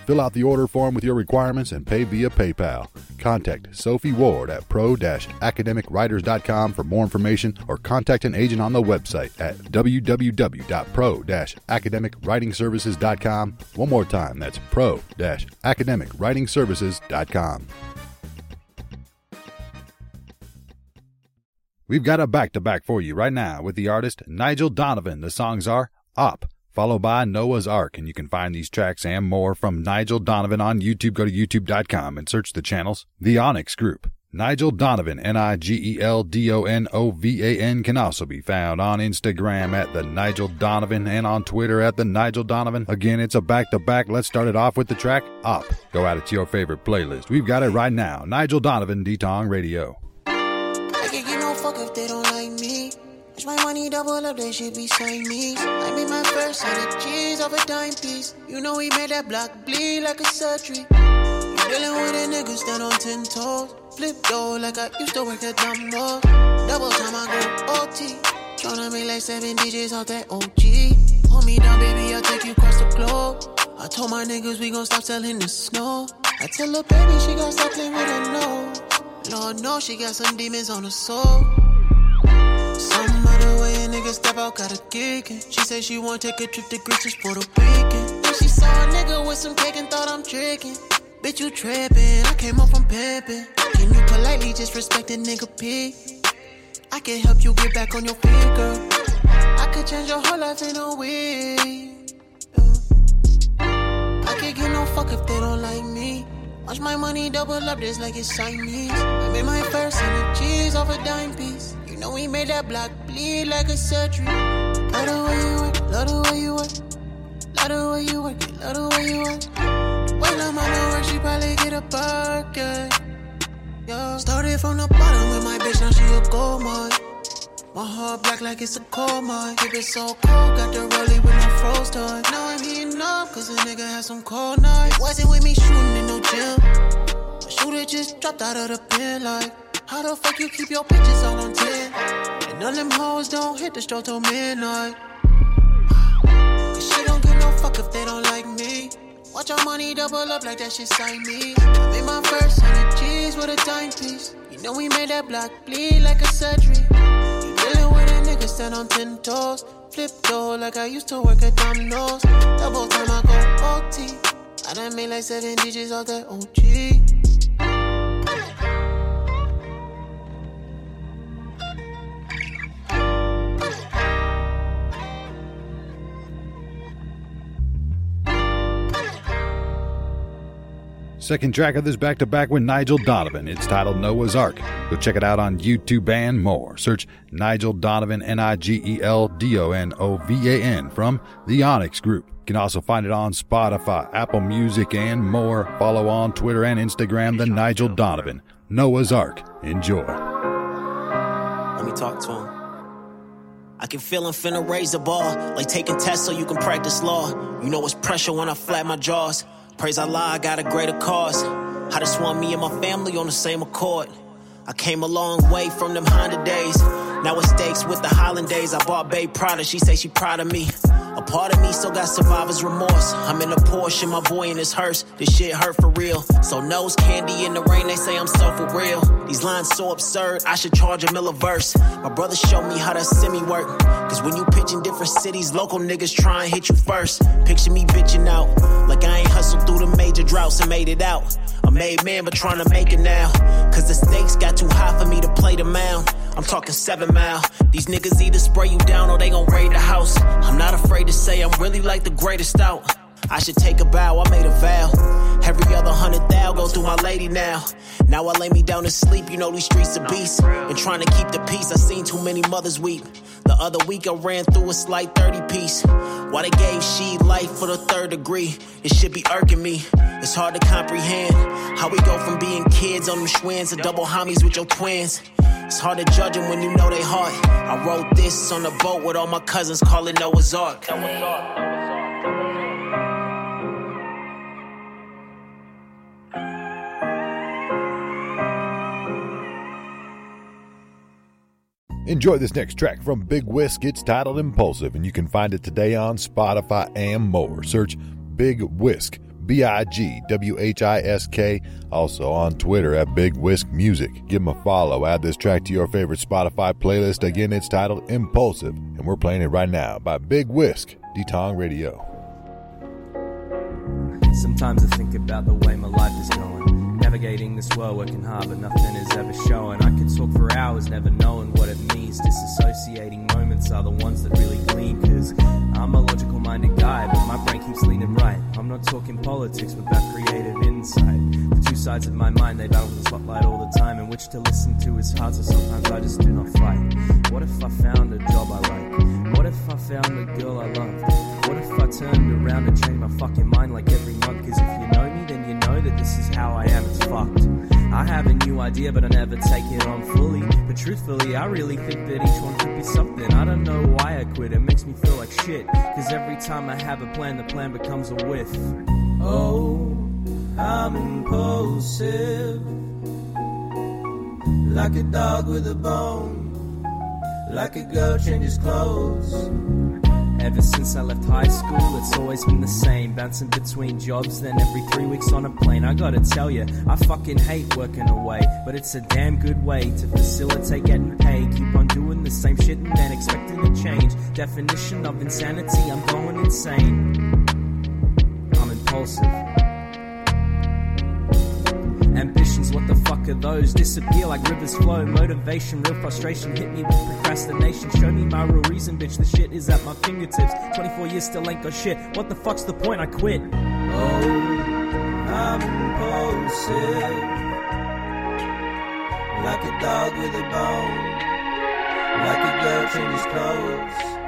[SPEAKER 1] Fill out the order form with your requirements and pay via PayPal. Contact Sophie Ward at pro-academicwriters.com for more information or contact an agent on the website at www.pro-academicwritingservices.com. One more time, that's pro-academicwritingservices.com. We've got a back to back for you right now with the artist Nigel Donovan. The songs are Op, followed by Noah's Ark, and you can find these tracks and more from Nigel Donovan on YouTube. Go to youtube.com and search the channels The Onyx Group. Nigel Donovan, N I G E L D O N O V A N, can also be found on Instagram at the Nigel Donovan and on Twitter at the Nigel Donovan. Again, it's a back to back. Let's start it off with the track Op. Go add it to your favorite playlist. We've got it right now. Nigel Donovan, D-Tong Radio.
[SPEAKER 13] My money double up, they should be me. I made my first set of G's off a dime piece. You know we made that block bleed like a surgery. You dealing with a nigga stand on ten toes. Flip though like I used to work at Dumbo. Double time I go OT. Tryna make like seven digits off that OG. Hold me down, baby, I'll take you across the globe. I told my niggas we gon' stop selling the snow. I tell her baby she got playing with her nose. Lord knows she got some demons on her soul. Step out, got a gig. She said she wanna take a trip to Greece just for the weekend. Then she saw a nigga with some cake and thought I'm tricking. Bitch, you tripping. I came up from pimping. Can you politely just respect a nigga P? I can help you get back on your feet, girl. I could change your whole life in a week. Uh, I can't get no fuck if they don't like me. Watch my money double up just like it's Chinese. I made my first hundred G's off a dime piece. Know we made that block bleed like a surgery. Love the way you work, love the way you work. Love the way you work, love the way you work. When I'm on the work, she probably get a burger. Yeah. Started from the bottom with my bitch, now she a gold mine. My heart black like it's a coal mine. Keep it so cold, got the rollie with no froze time. Now I'm heating up, cause a nigga had some cold nights. Wasn't with me shooting in no gym. My shooter just dropped out of the pen like. How the fuck you keep your bitches all on 10? And none of them hoes don't hit the stroke till midnight. Cause she don't give no fuck if they don't like me. Watch your money double up like that shit sign me. I made my first hundred G's with a timepiece. You know we made that block bleed like a surgery. You dealing with a nigga stand on ten toes. Flip though like I used to work at Domino's. Double time I go OT. I done made like seven digits off that OG.
[SPEAKER 1] Second track of this back to back with Nigel Donovan. It's titled Noah's Ark. Go check it out on YouTube and more. Search Nigel Donovan, N I G E L D O N O V A N from the Onyx Group. You can also find it on Spotify, Apple Music, and more. Follow on Twitter and Instagram, the Nigel Donovan. Noah's Ark. Enjoy.
[SPEAKER 14] Let me talk to him. I can feel him finna raise the bar, like taking tests so you can practice law. You know it's pressure when I flat my jaws. Praise Allah, I got a greater cause. I just want me and my family on the same accord. I came a long way from them Honda days. Now it's stakes with the Holland days. I bought Babe Prada, she say she proud of me. A part of me still got survivor's remorse. I'm in a Porsche, my boy in his hearse. This shit hurt for real. So nose candy in the rain, they say I'm so for real. These lines so absurd, I should charge a mill a verse. My brother showed me how that semi work. Cause when you pitch in different cities, local niggas try and hit you first. Picture me bitching out, like I ain't hustled through the major droughts and made it out. A made man, but trying to make it now. Cause the stakes got too high for me to play the mound. I'm talking seven mile. These niggas either spray you down or they gon' raid the house. I'm not afraid to say I'm really like the greatest out. I should take a bow, I made a vow. Every other hundred thou goes through my lady now. Now I lay me down to sleep, you know these streets are beast. Been trying to keep the peace, I seen too many mothers weep. The other week I ran through a slight 30 piece. Why they gave she life for the third degree? It should be irking me. It's hard to comprehend how we go from being kids on them Schwinns to double homies with your twins. It's hard to judge them when you know they heart. I wrote this on the boat with all my cousins calling Noah's Ark.
[SPEAKER 1] Enjoy this next track from Big Whisk. It's titled Impulsive, and you can find it today on Spotify and more. Search Big Whisk, B I G W H I S K. Also on Twitter at Big Whisk Music. Give them a follow. Add this track to your favorite Spotify playlist. Again, it's titled Impulsive, and we're playing it right now by Big Whisk, D-Tong Radio.
[SPEAKER 15] Sometimes I think about the way my life is going. Navigating this world, working hard, but nothing is ever showing. I could talk for hours, never knowing what it means. Disassociating moments are the ones that really gleam. Cause I'm a logical minded guy, but my brain keeps leaning right. I'm not talking politics without creative insight. The two sides of my mind, they battle the spotlight all the time. And which to listen to is hard, so sometimes I just do not fight. What if I found a job I like? What if I found a girl I loved? What if I turned around and changed my fucking mind like every month? That this is how I am, it's fucked. I have a new idea, but I never take it on fully. But truthfully, I really think that each one could be something. I don't know why I quit, it makes me feel like shit. Cause every time I have a plan, the plan becomes a whiff. Oh, I'm impulsive. Like a dog with a bone. Like a girl changes clothes. Ever since I left high school, it's always been the same. Bouncing between jobs, then every three weeks on a plane. I gotta tell you, I fucking hate working away. But it's a damn good way to facilitate getting paid. Keep on doing the same shit and then expecting a change. Definition of insanity, I'm going insane. I'm impulsive. Ambitions, what the fuck are those? Disappear like rivers flow. Motivation, real frustration hit me with procrastination. Show me my real reason, bitch. The shit is at my fingertips. 24 years still ain't got shit. What the fuck's the point? I quit. Oh, I'm impulsive. Like a dog with a bone. Like a girl changes clothes.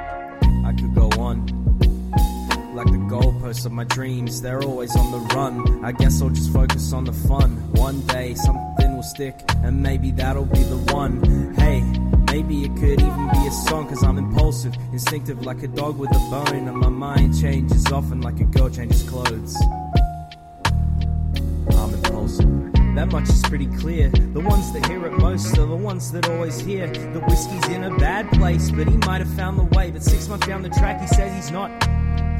[SPEAKER 15] Like the goalposts of my dreams, they're always on the run. I guess I'll just focus on the fun. One day something will stick, and maybe that'll be the one. Hey, maybe it could even be a song, cause I'm impulsive, instinctive like a dog with a bone, and my mind changes often like a girl changes clothes. I'm impulsive. That much is pretty clear. The ones that hear it most are the ones that always hear the whiskey's in a bad place, but he might have found the way. But six months down the track, he says he's not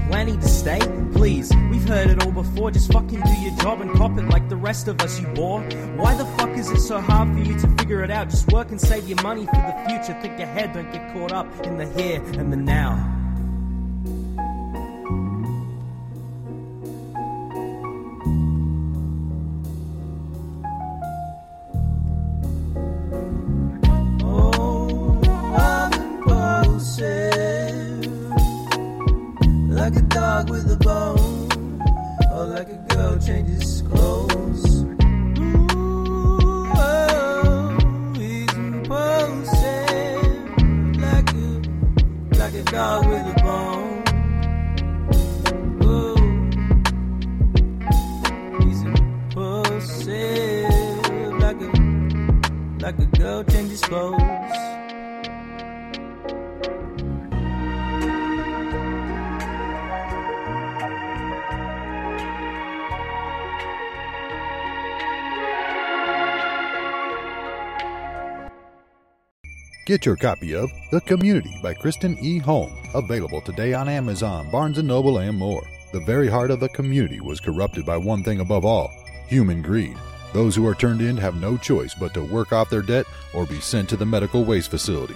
[SPEAKER 15] planning to stay? Please, we've heard it all before. Just fucking do your job and cop it like the rest of us, you bore. Why the fuck is it so hard for you to figure it out? Just work and save your money for the future. Think ahead, don't get caught up in the here and the now.
[SPEAKER 1] Get your copy of The Community by Kristen E. Holm, available today on Amazon, Barnes & Noble, and more. The very heart of the community was corrupted by one thing above all human greed. Those who are turned in have no choice but to work off their debt or be sent to the medical waste facility.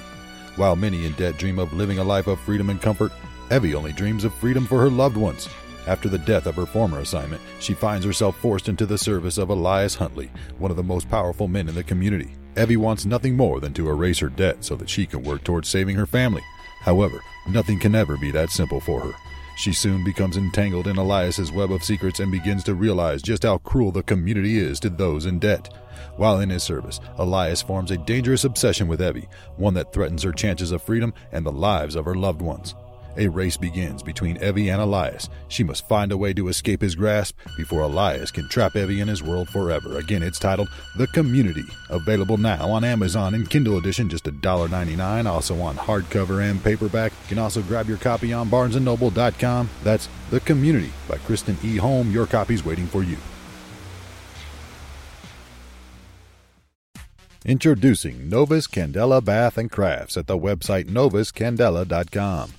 [SPEAKER 1] While many in debt dream of living a life of freedom and comfort, Evie only dreams of freedom for her loved ones. After the death of her former assignment, she finds herself forced into the service of Elias Huntley, one of the most powerful men in the community. Evie wants nothing more than to erase her debt so that she can work towards saving her family. However, nothing can ever be that simple for her. She soon becomes entangled in Elias's web of secrets and begins to realize just how cruel the community is to those in debt. While in his service, Elias forms a dangerous obsession with Evie, one that threatens her chances of freedom and the lives of her loved ones. A race begins between Evie and Elias. She must find a way to escape his grasp before Elias can trap Evie in his world forever. Again, it's titled The Community. Available now on Amazon in Kindle edition, just $1.99. Also on hardcover and paperback. You can also grab your copy on barnesandnoble.com. That's The Community by Kristen E. Holm. Your copy's waiting for you. Introducing Novus Candela Bath and Crafts at the website novuscandela.com.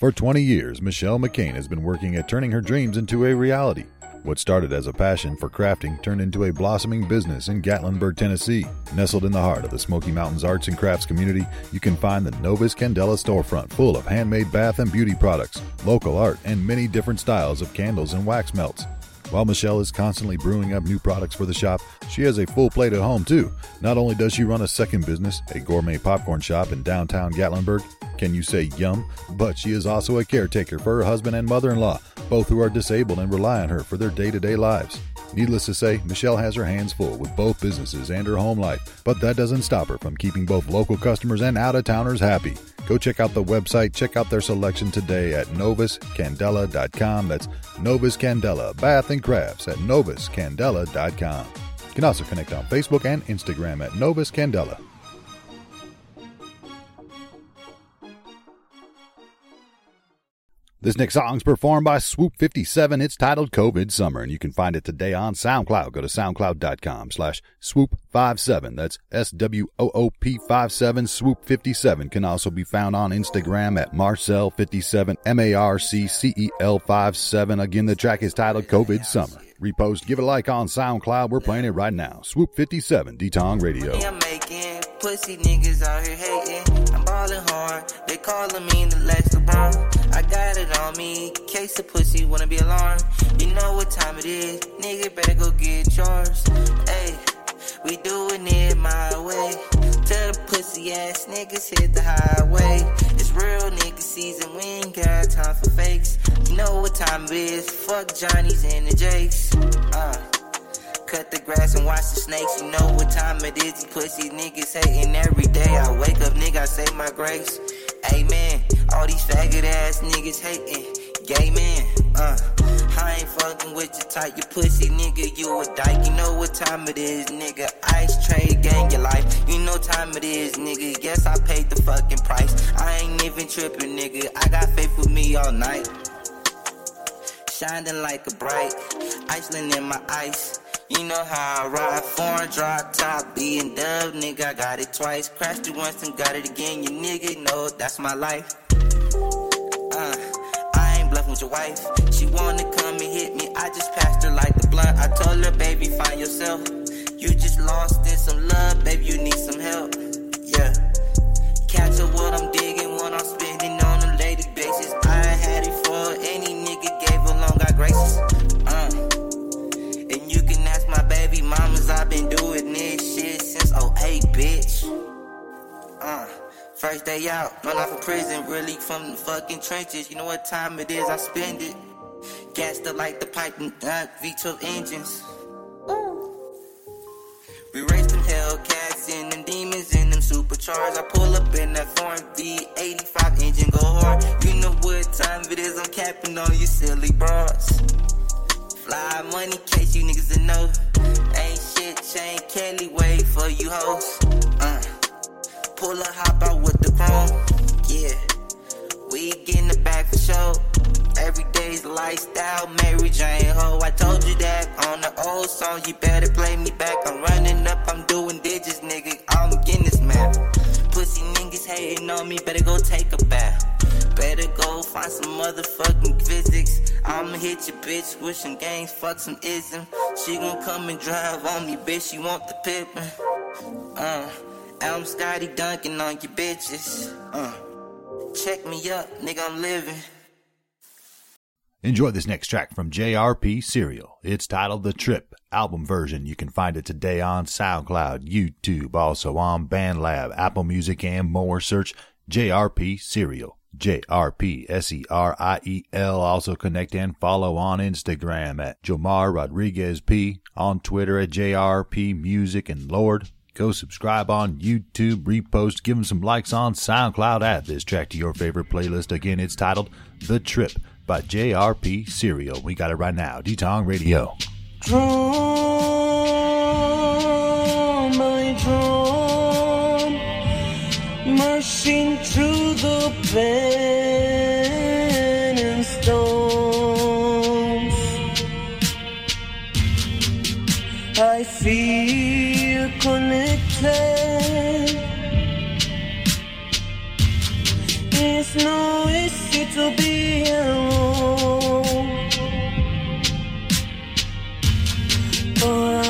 [SPEAKER 1] For 20 years, Michelle McCain has been working at turning her dreams into a reality. What started as a passion for crafting turned into a blossoming business in Gatlinburg, Tennessee. Nestled in the heart of the Smoky Mountains arts and crafts community, you can find the Novus Candela storefront full of handmade bath and beauty products, local art, and many different styles of candles and wax melts. While Michelle is constantly brewing up new products for the shop, she has a full plate at home too. Not only does she run a second business, a gourmet popcorn shop in downtown Gatlinburg, can you say yum? But she is also a caretaker for her husband and mother in law, both who are disabled and rely on her for their day to day lives. Needless to say, Michelle has her hands full with both businesses and her home life, but that doesn't stop her from keeping both local customers and out of towners happy. Go check out the website, check out their selection today at novuscandela.com. That's Novus Candela Bath and Crafts at novuscandela.com. You can also connect on Facebook and Instagram at Novus Candela. This next song's performed by Swoop 57. It's titled COVID Summer, and you can find it today on SoundCloud. Go to soundcloud.com slash swoop57. That's S-W-O-O-P 57. Swoop 57 can also be found on Instagram at Marccel57, M-A-R-C-C-E-L 57. Again, the track is titled COVID Summer. Repost, give it a like on SoundCloud. We're playing it right now. Swoop 57, D-Tong Radio.
[SPEAKER 16] Pussy niggas out here hating. I'm ballin' hard, they me the Lex LeBron. I got it on me, case of pussy wanna be alarmed. You know what time it is, nigga better go get yours. Hey, we doing it my way. Tell the pussy ass niggas hit the highway. It's real nigga season, we ain't got time for fakes. You know what time it is, fuck Johnny's and the Jakes. Uh. Cut the grass and watch the snakes. You know what time it is. These pussy niggas hating every day. I wake up, nigga, I say my grace. Amen. All these faggot ass niggas hating. Gay man, uh. I ain't fucking with your type, you pussy nigga, you a dyke. You know what time it is, nigga. Ice trade gang your life. You know time it is, nigga. Yes, I paid the fucking price. I ain't even tripping, nigga. I got faith with me all night. Shining like a bright Iceland in my ice. You know how I ride, foreign drop top, being dub, nigga. I got it twice, crashed it once and got it again. You nigga know that's my life. Uh, I ain't bluffing with your wife. She wanna come and hit me, I just passed her like the blunt. I told her, baby, find yourself. You just lost in some love, baby, you need some help. Yeah. Catch up what I'm digging, what I'm spending on a daily basis. I had it for any nigga, gave her long, got graces. Mamas, I've been doing this shit since 08, bitch. Uh, first day out, run off of prison, really from the fucking trenches. You know what time it is, I spend it. Up like the pipe and uh, V12 engines. We race them Hellcats and them demons and them supercharged. I pull up in that foreign V85 engine, go hard. You know what time it is, I'm capping on you silly broads. Fly money, case you niggas to know. Ain't shit, chain Kelly, wait for you hoes. Uh, pull a hop out with the chrome. Yeah, we getting the back for show. Every day's lifestyle, Mary Jane Ho. I told you that on the old song, you better play me back. I'm running up, I'm doing digits, nigga. I'm getting this map. Pussy niggas hating on me, better go take a bath. Better go find some motherfucking physics. I'ma hit your bitch with some games, fuck some ism. She gon' come and drive on me, bitch. She want the pippin'. Uh, I'm Scotty dunking on your bitches. Uh, check me up, nigga, I'm living.
[SPEAKER 1] Enjoy this next track from JRP Seriel. It's titled The Trip, album version. You can find it today on SoundCloud, YouTube, also on BandLab, Apple Music, and more. Search JRP Seriel. J-R-P S-E-R-I-E-L. Also connect and follow on Instagram at Jomar Rodriguez P. On Twitter at JRP Music. And Lord, go subscribe on YouTube, repost, give them some likes on SoundCloud. Add this track to your favorite playlist. Again, it's titled The Trip by JRP Seriel. We got it right now. D-Tong Radio.
[SPEAKER 3] Drum marching through the burning stones. I feel connected. It's no easy to be alone. But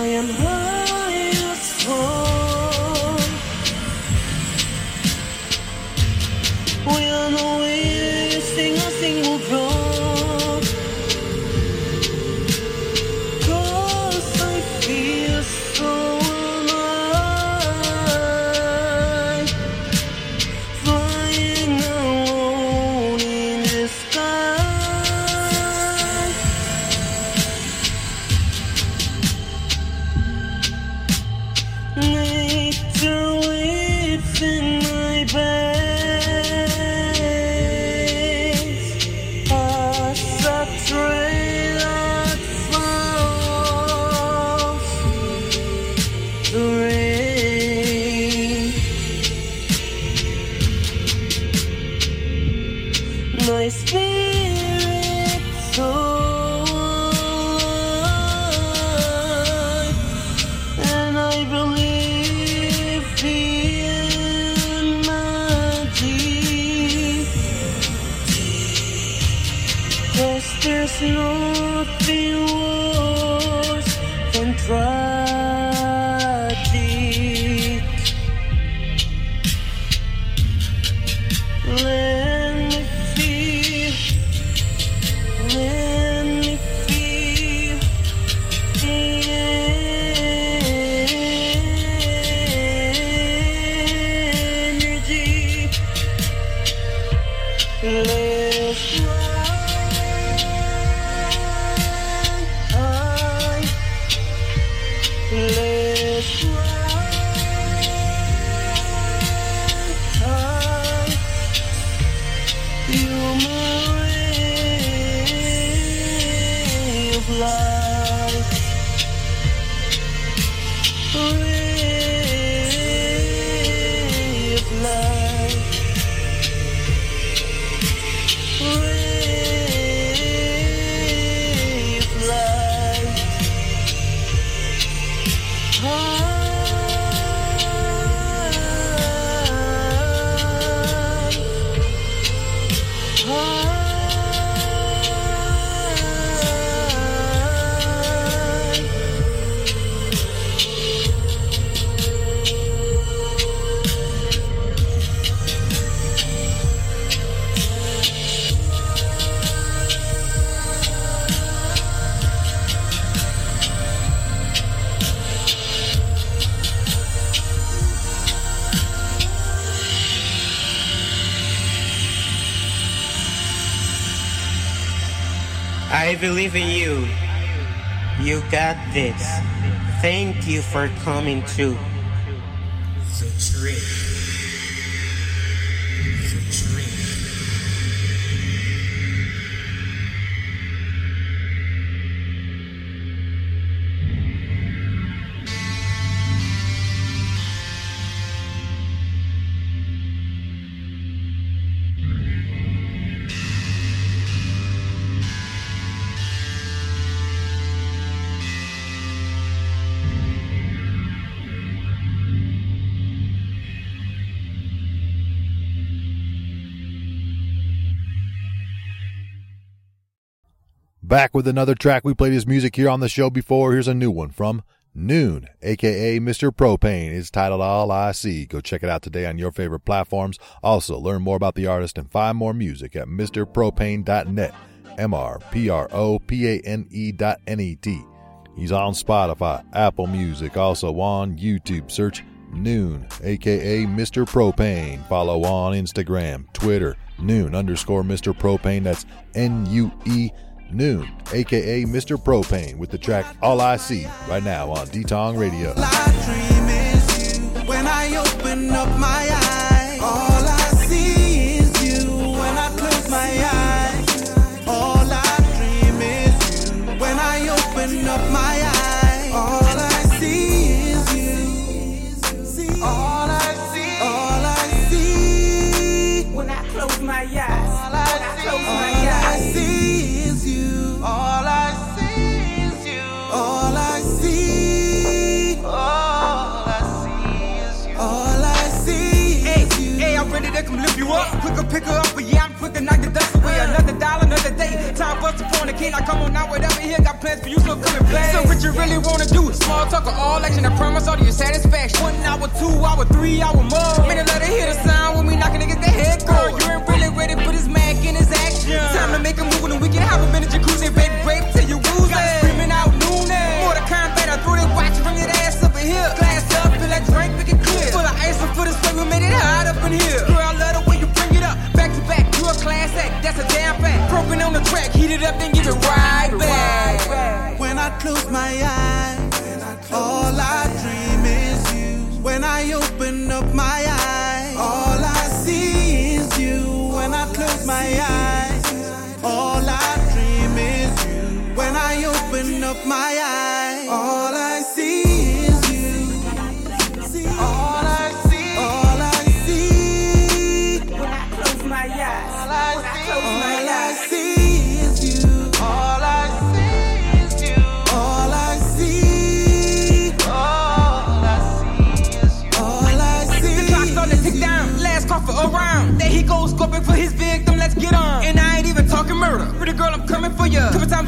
[SPEAKER 17] you for coming too.
[SPEAKER 1] Back with another track. We played his music here on the show before. Here's a new one from Noon, aka Mr. Propane. It's titled All I See. Go check it out today on your favorite platforms. Also, learn more about the artist and find more music at MrPropane.net. M R P R O P A N E dot N E T. He's on Spotify, Apple Music, also on YouTube. Search Noon, aka Mr. Propane. Follow on Instagram, Twitter, Noon underscore Mr. Propane. That's N U E Noon, aka Mr. Propane, with the track All I See right now on D Tong Radio.
[SPEAKER 6] You up.
[SPEAKER 5] Quicker pick her up, but yeah, I'm quick to knock the dust away. Uh. Another dollar, another day. Time for us to fornicate. I come on out, whatever here. Got plans for you, so come and play. So what you really wanna do? Small talk or all action? I promise all to your satisfaction. One hour, two hour, three hour more.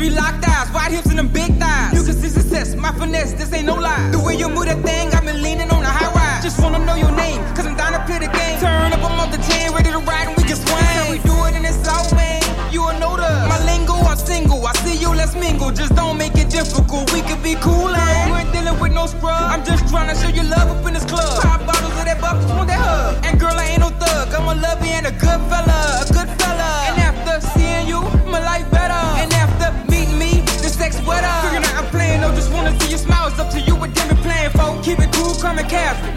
[SPEAKER 5] We locked eyes, wide hips and them big thighs. You can see success, my finesse. This ain't no lie. The way you move that thing got me leaning on the high ride. Just wanna know your name, cause I'm down to play the game. Turn up, I'm off the chain, ready to ride and we can swing. We do it in this South, man. You will know the my lingo. I'm single. I see you, let's mingle. Just don't make it difficult. We could be cool, and you ain't dealing with no scrub. I'm just trying to show you love up in cool,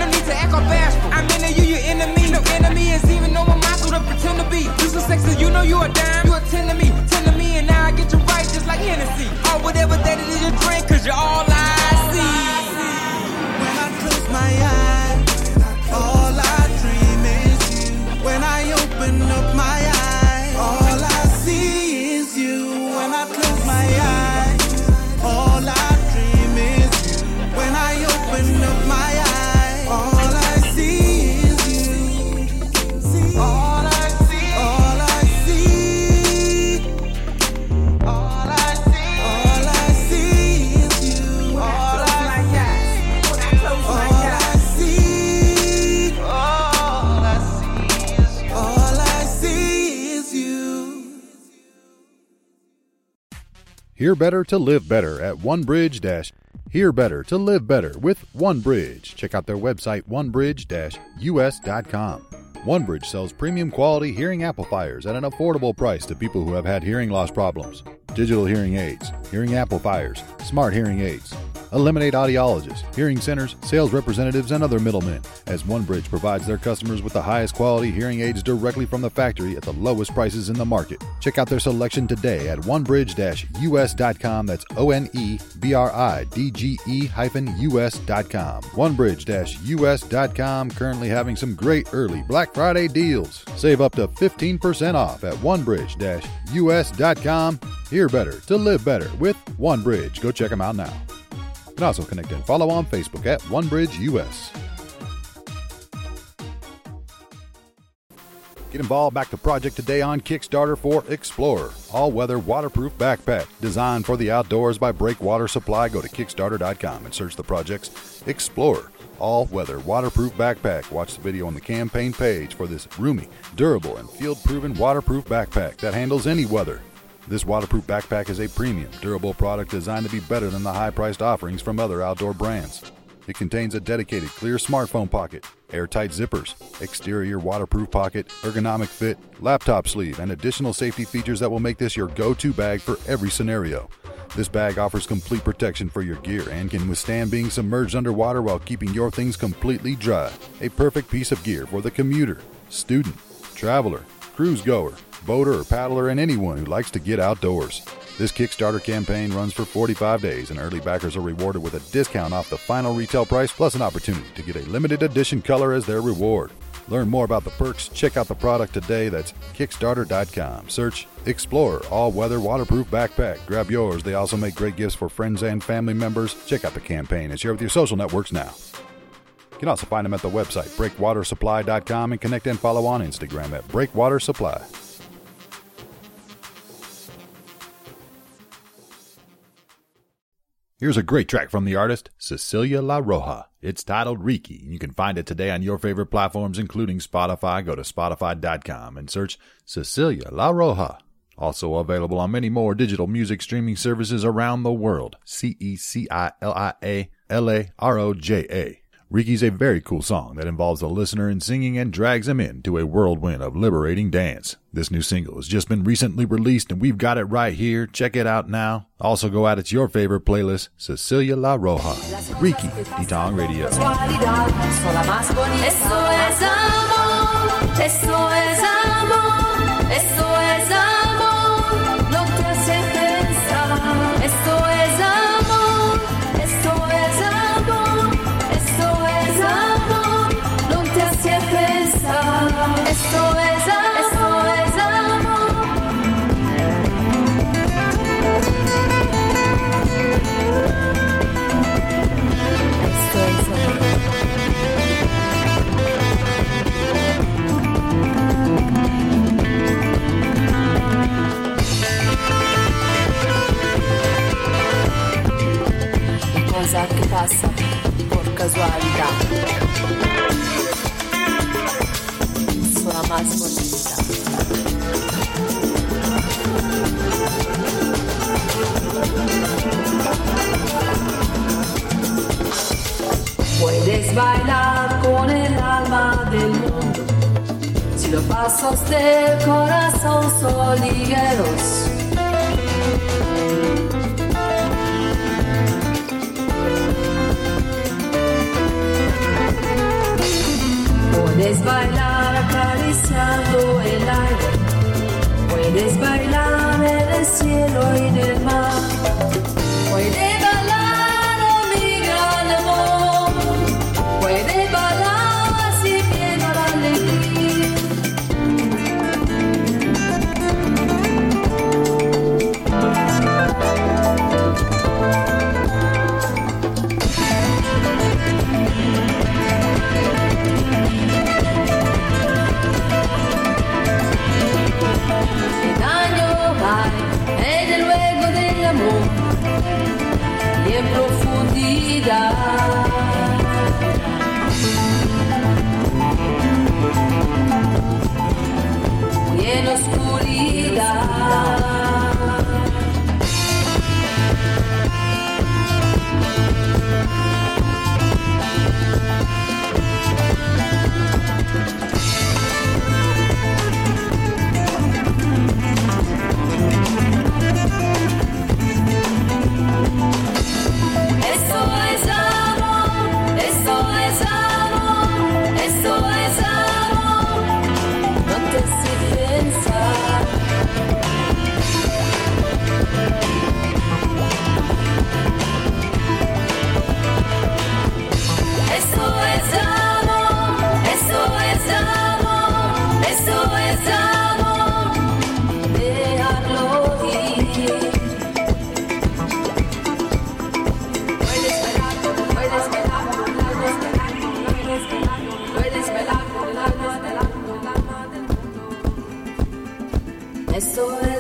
[SPEAKER 1] Better to live better at OneBridge Dash. Hear better to live better with OneBridge. Check out their website, onebridge-us.com. OneBridge sells premium quality hearing amplifiers at an affordable price to people who have had hearing loss problems. Digital hearing aids, hearing amplifiers, smart hearing aids. Eliminate audiologists, hearing centers, sales representatives, and other middlemen, as OneBridge provides their customers with the highest quality hearing aids directly from the factory at the lowest prices in the market. Check out their selection today at onebridge-us.com. That's O-N-E-B-R-I-D-G-E hyphen US.com. Onebridge-us.com currently having some great early Black Friday deals. Save up to 15% off at onebridge-us.com. Hear better to live better with OneBridge. Go check them out now. You can also connect and follow on Facebook at OneBridge US. Get involved, back the project today on Kickstarter for Explorer, all weather waterproof backpack designed for the outdoors by Breakwater Supply. Go to Kickstarter.com and search the project's Explorer, all weather waterproof backpack. Watch the video on the campaign page for this roomy, durable, and field proven waterproof backpack that handles any weather. This waterproof backpack is a premium, durable product designed to be better than the high priced offerings from other outdoor brands. It contains a dedicated clear smartphone pocket, airtight zippers, exterior waterproof pocket, ergonomic fit, laptop sleeve, and additional safety features that will make this your go to bag for every scenario. This bag offers complete protection for your gear and can withstand being submerged underwater while keeping your things completely dry. A perfect piece of gear for the commuter, student, traveler, cruise goer, boater, or paddler, and anyone who likes to get outdoors. This Kickstarter campaign runs for 45 days, and early backers are rewarded with a discount off the final retail price plus an opportunity to get a limited edition color as their reward. Learn more about the perks, check out the product today. That's Kickstarter.com. Search Explorer All Weather Waterproof Backpack. Grab yours. They also make great gifts for friends and family members. Check out the campaign and share with your social networks now. You can also find them at the website breakwatersupply.com and connect and follow on Instagram at Breakwater Supply. Here's a great track from the artist Cecilia La Roja. It's titled Riki, and you can find it today on your favorite platforms, including Spotify. Go to Spotify.com and search Cecilia La Roja. Also available on many more digital music streaming services around the world. C E C I L I A L A R O J A. Riki's a very cool song that involves the listener in singing and drags him into a whirlwind of liberating dance. This new single has just been recently released and we've got it right here. Check it out now. Also go out, it's your favorite playlist, Cecilia La Roja. Riki, D-Tong Radio.
[SPEAKER 7] Eso es amor, eso es amor, eso cosa che passa por casualidad. Sola más bonita. Puedes bailar con el alma del mundo. Si los pasos del corazón son ligeros. Puedes bailar acariciando el aire, puedes bailar en el cielo y en el mar, profundidad. Y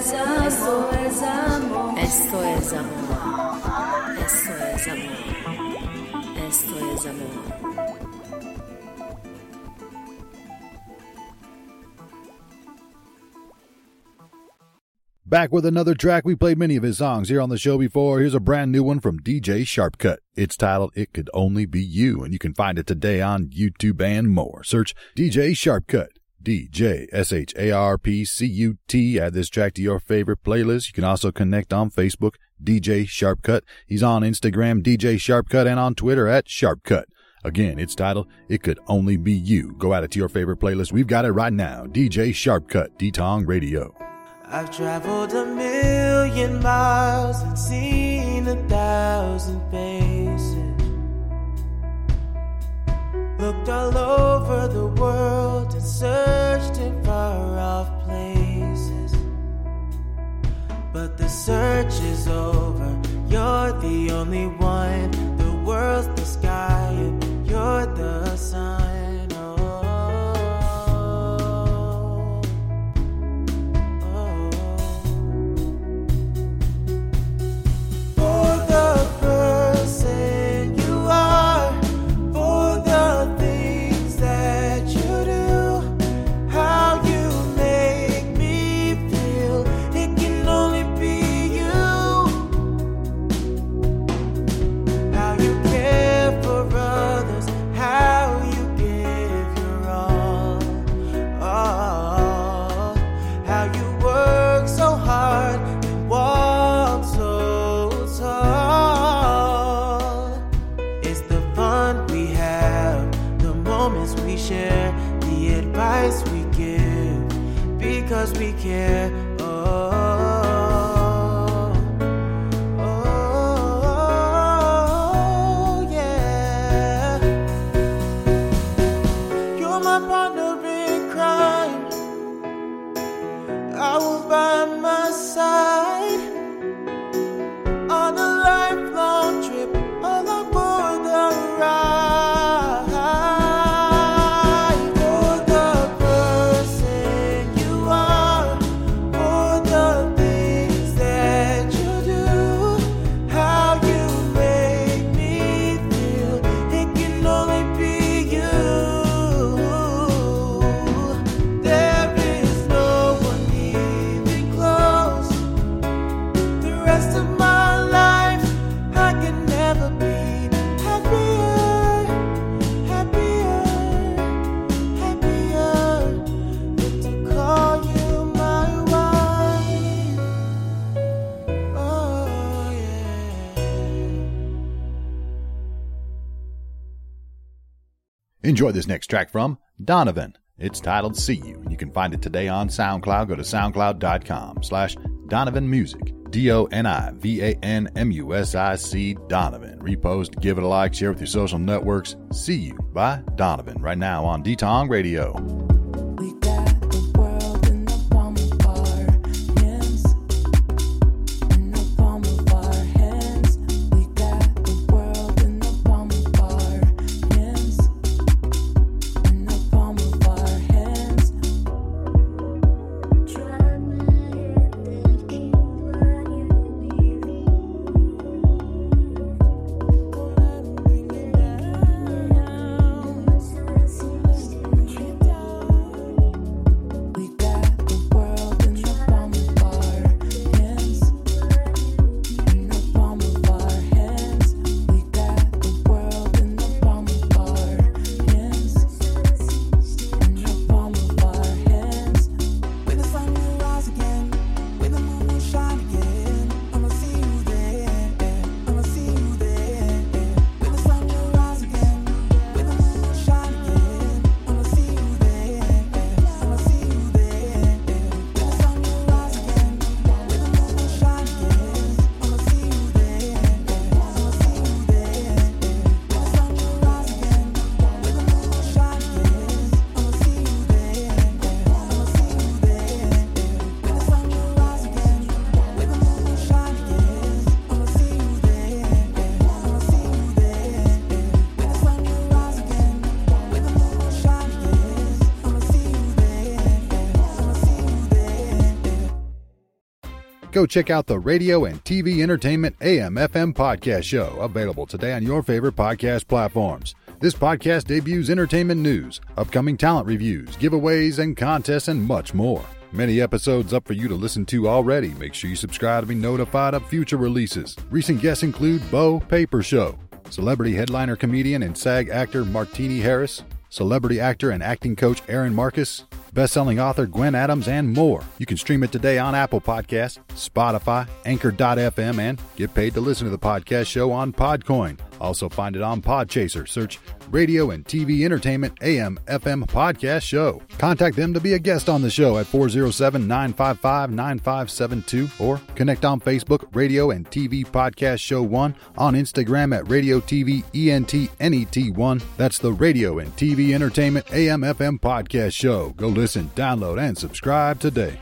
[SPEAKER 10] Esto es amor. Esto es amor. Esto es amor.
[SPEAKER 1] Back with another track. We played many of his songs here on the show before. Here's a brand new one from DJ Sharpcut. It's titled It Could Only Be You, and you can find it today on YouTube and more. Search DJ Sharpcut. DJ S H A R P C U T. Add this track to your favorite playlist. You can also connect on Facebook, DJ Sharpcut. He's on Instagram, DJ Sharpcut, and on Twitter at Sharpcut. Again, it's titled It Could Only Be You. Go add it to your favorite playlist. We've got it right now. DJ Sharpcut, D-Tong Radio.
[SPEAKER 13] I've traveled a million miles and seen a thousand faces. Looked all over the world and searched in far off places. But the search is over. You're the only one. The world's the sky
[SPEAKER 1] Enjoy this next track from Donivan. It's titled See You, and you can find it today on SoundCloud. Go to soundcloud.com slash Donivan Music. D-O-N-I-V-A-N-M-U-S-I-C Donivan. Repost, give it a like, share with your social networks. See You by Donivan right now on D-Tong Radio. Go check out the Radio and TV Entertainment AM FM podcast show, available today on your favorite podcast platforms. This podcast debuts entertainment news, upcoming talent reviews, giveaways, and contests, and much more. Many episodes up for you to listen to already. Make sure you subscribe to be notified of future releases. Recent guests include Bo Paper Show, celebrity headliner comedian and SAG actor Martini Harris, celebrity actor and acting coach Aaron Marcus, best-selling author Gwen Adams, and more. You can stream it today on Apple Podcasts, Spotify, Anchor.fm, and get paid to listen to the podcast show on Podcoin. Also find it on Podchaser. Search Radio and TV Entertainment AM FM Podcast Show. Contact them to be a guest on the show at 407-955-9572 or connect on Facebook Radio and TV Podcast Show 1, on Instagram at Radio TV ENTNET1. That's the Radio and TV Entertainment AM FM Podcast Show. Go listen, download, and subscribe today.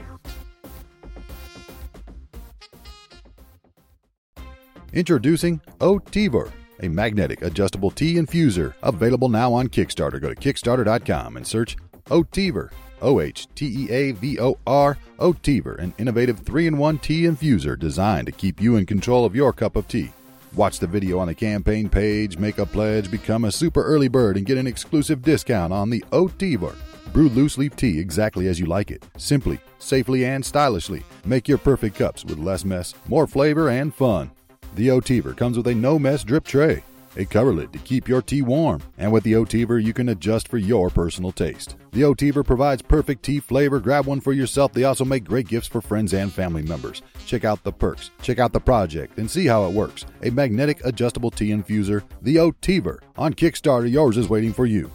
[SPEAKER 1] Introducing Ohteavor, a magnetic adjustable tea infuser, available now on Kickstarter. Go to Kickstarter.com and search Ohteavor, O H T E A V O R, Ohteavor, an innovative 3 in 1 tea infuser designed to keep you in control of your cup of tea. Watch the video on the campaign page, make a pledge, become a super early bird, and get an exclusive discount on the Ohteavor. Brew loose leaf tea exactly as you like it. Simply, safely, and stylishly. Make your perfect cups with less mess, more flavor, and fun. The Ohteavor comes with a no mess drip tray, a cover lid to keep your tea warm, and with the Ohteavor you can adjust for your personal taste. The Ohteavor provides perfect tea flavor. Grab one for yourself. They also make great gifts for friends and family members. Check out the perks, check out the project, and see how it works. A magnetic adjustable tea infuser, the Ohteavor. On Kickstarter, yours is waiting for you.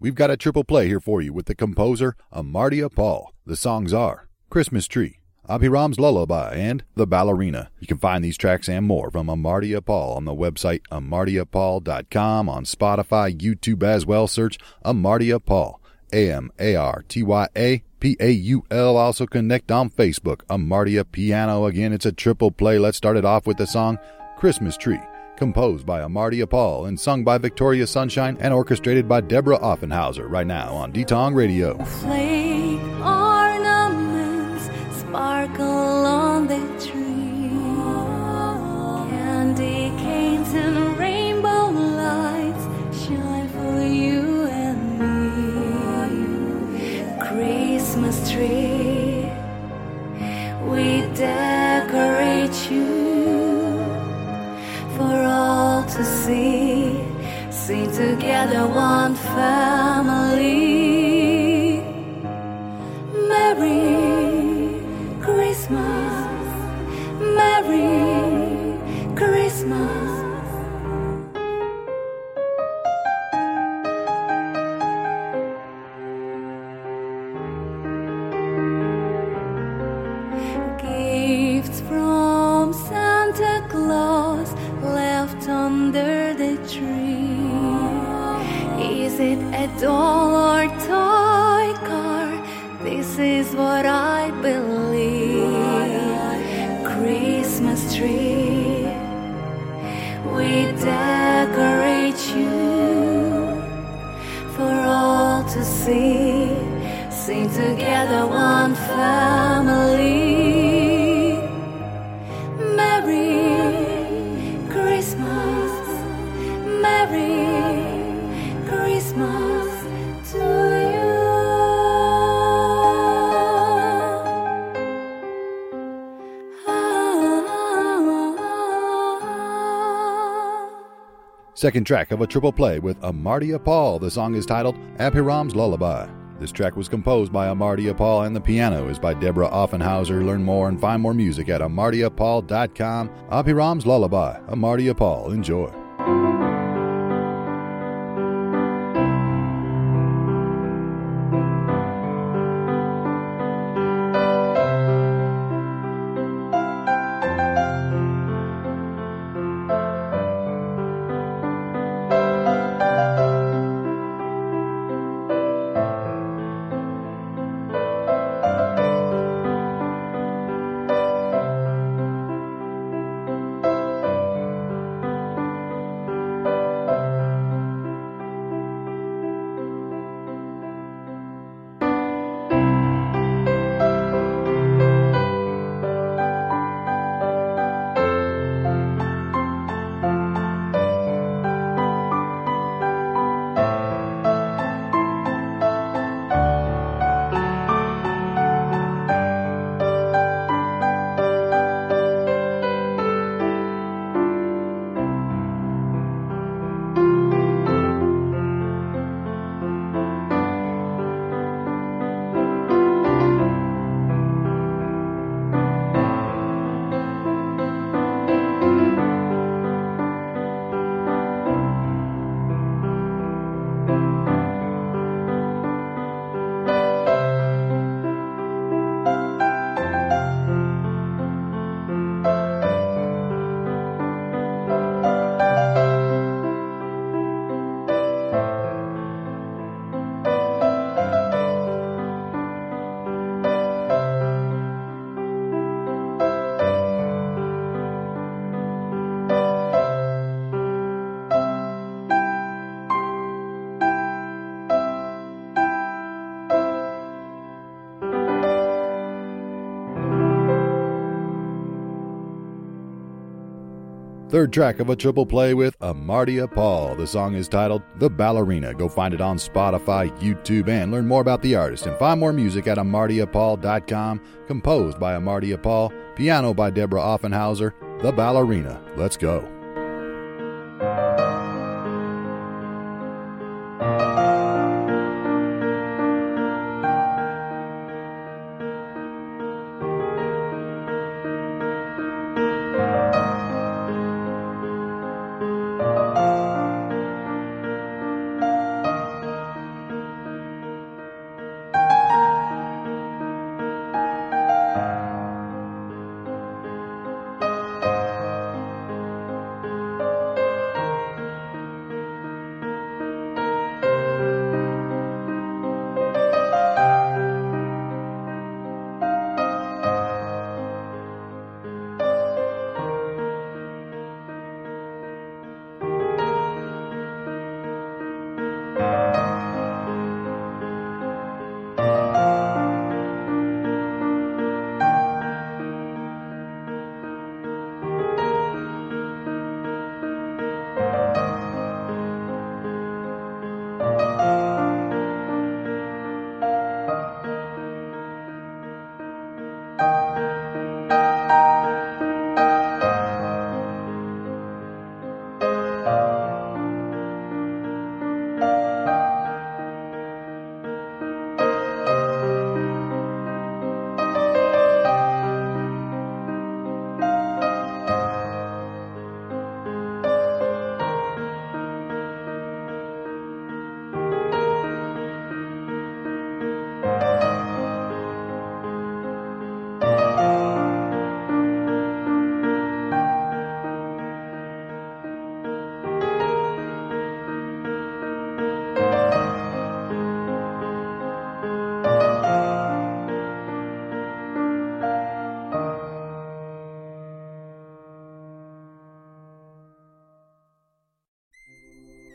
[SPEAKER 1] We've got a triple play here for you with the composer Amartya Paul. The songs are Christmas Tree, Abhiram's Lullaby, and The Ballerina. You can find these tracks and more from Amartya Paul on the website amartyapaul.com, on Spotify, YouTube as well. Search Amartya Paul, A M A R T Y A P A U L. Also connect on Facebook, Amartya Piano. Again, it's a triple play. Let's start it off with the song Christmas Tree composed by Amartya Paul and sung by Victoria Sunshine and orchestrated by Deborah Offenhauser right now on Detong Radio.
[SPEAKER 8] Sparkle on the tree. Candy canes and rainbow lights shine for you and me. Christmas tree, we decorate you for all to see. Sing together, one family. Merry together, one family. Merry Christmas, Merry Christmas to you.
[SPEAKER 1] Second track of a triple play with Amartya Paul. The song is titled Abhiram's Lullaby. This track was composed by Amartya Paul and the piano is by Deborah Offenhauser. Learn more and find more music at amartyapaul.com. Abhiram's Lullaby. Amartya Paul. Enjoy. Third track of a triple play with Amartya Paul. The song is titled The Ballerina. Go find it on Spotify, YouTube, and learn more about the artist and find more music at amartyapaul.com. Composed by Amartya Paul, piano by Deborah Offenhauser. The Ballerina. Let's go.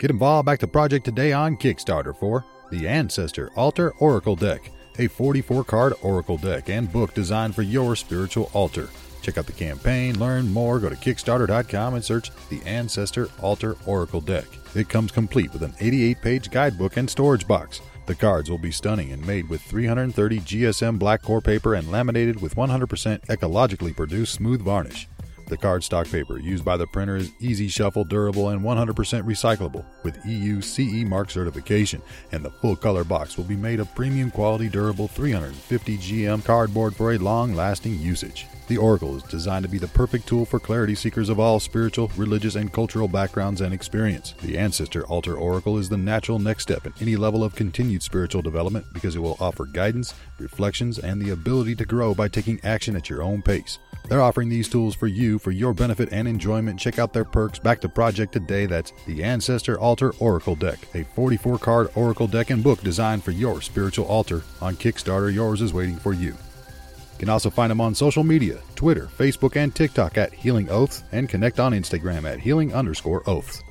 [SPEAKER 1] Get involved back the project today on Kickstarter for the Ancestor Altar Oracle Deck, a 44 card Oracle deck and book designed for your spiritual altar. Check out the campaign, learn more, go to Kickstarter.com and search the Ancestor Altar Oracle Deck. It comes complete with an 88 page guidebook and storage box. The cards will be stunning and made with 330 GSM black core paper and laminated with 100% ecologically produced smooth varnish. The cardstock paper used by the printer is easy shuffle, durable, and 100% recyclable with EU CE mark certification, and the full color box will be made of premium quality, durable 350 GM cardboard for a long lasting usage. The Oracle is designed to be the perfect tool for clarity seekers of all spiritual, religious, and cultural backgrounds and experience. The Ancestor Altar Oracle is the natural next step in any level of continued spiritual development because it will offer guidance, reflections, and the ability to grow by taking action at your own pace. They're offering these tools for you for your benefit and enjoyment. Check out their perks. Back to project today. That's the Ancestor Altar Oracle Deck, a 44 card Oracle deck and book designed for your spiritual altar. On Kickstarter, yours is waiting for you. You can also find them on social media Twitter, Facebook, and TikTok at Healing Oaths, and connect on Instagram at healing underscore oaths.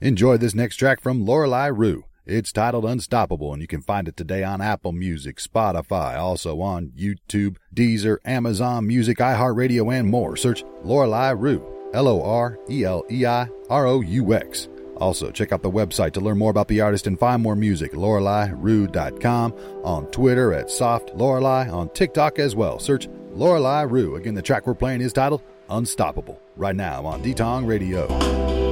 [SPEAKER 1] Enjoy this next track from Lorelei Roux. It's titled Unstoppable, and you can find it today on Apple Music, Spotify, also on YouTube, Deezer, Amazon Music, iHeartRadio, and more. Search Lorelei Roux, L O R E L E I R O U X. Also, check out the website to learn more about the artist and find more music, LoreleiRoux.com, on Twitter at Soft Lorelei, on TikTok as well. Search Lorelei Roux. Again, the track we're playing is titled Unstoppable, right now on Detong Radio.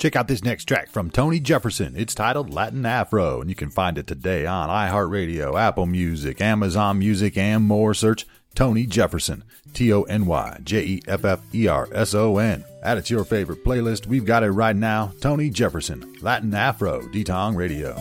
[SPEAKER 1] Check out this next track from Tony Jefferson. It's titled Latin Afro, and you can find it today on iHeartRadio, Apple Music, Amazon Music, and more. Search Tony Jefferson. T O N Y J E F F E R S O N. Add it to your favorite playlist. We've got it right now. Tony Jefferson, Latin Afro, Detong Radio.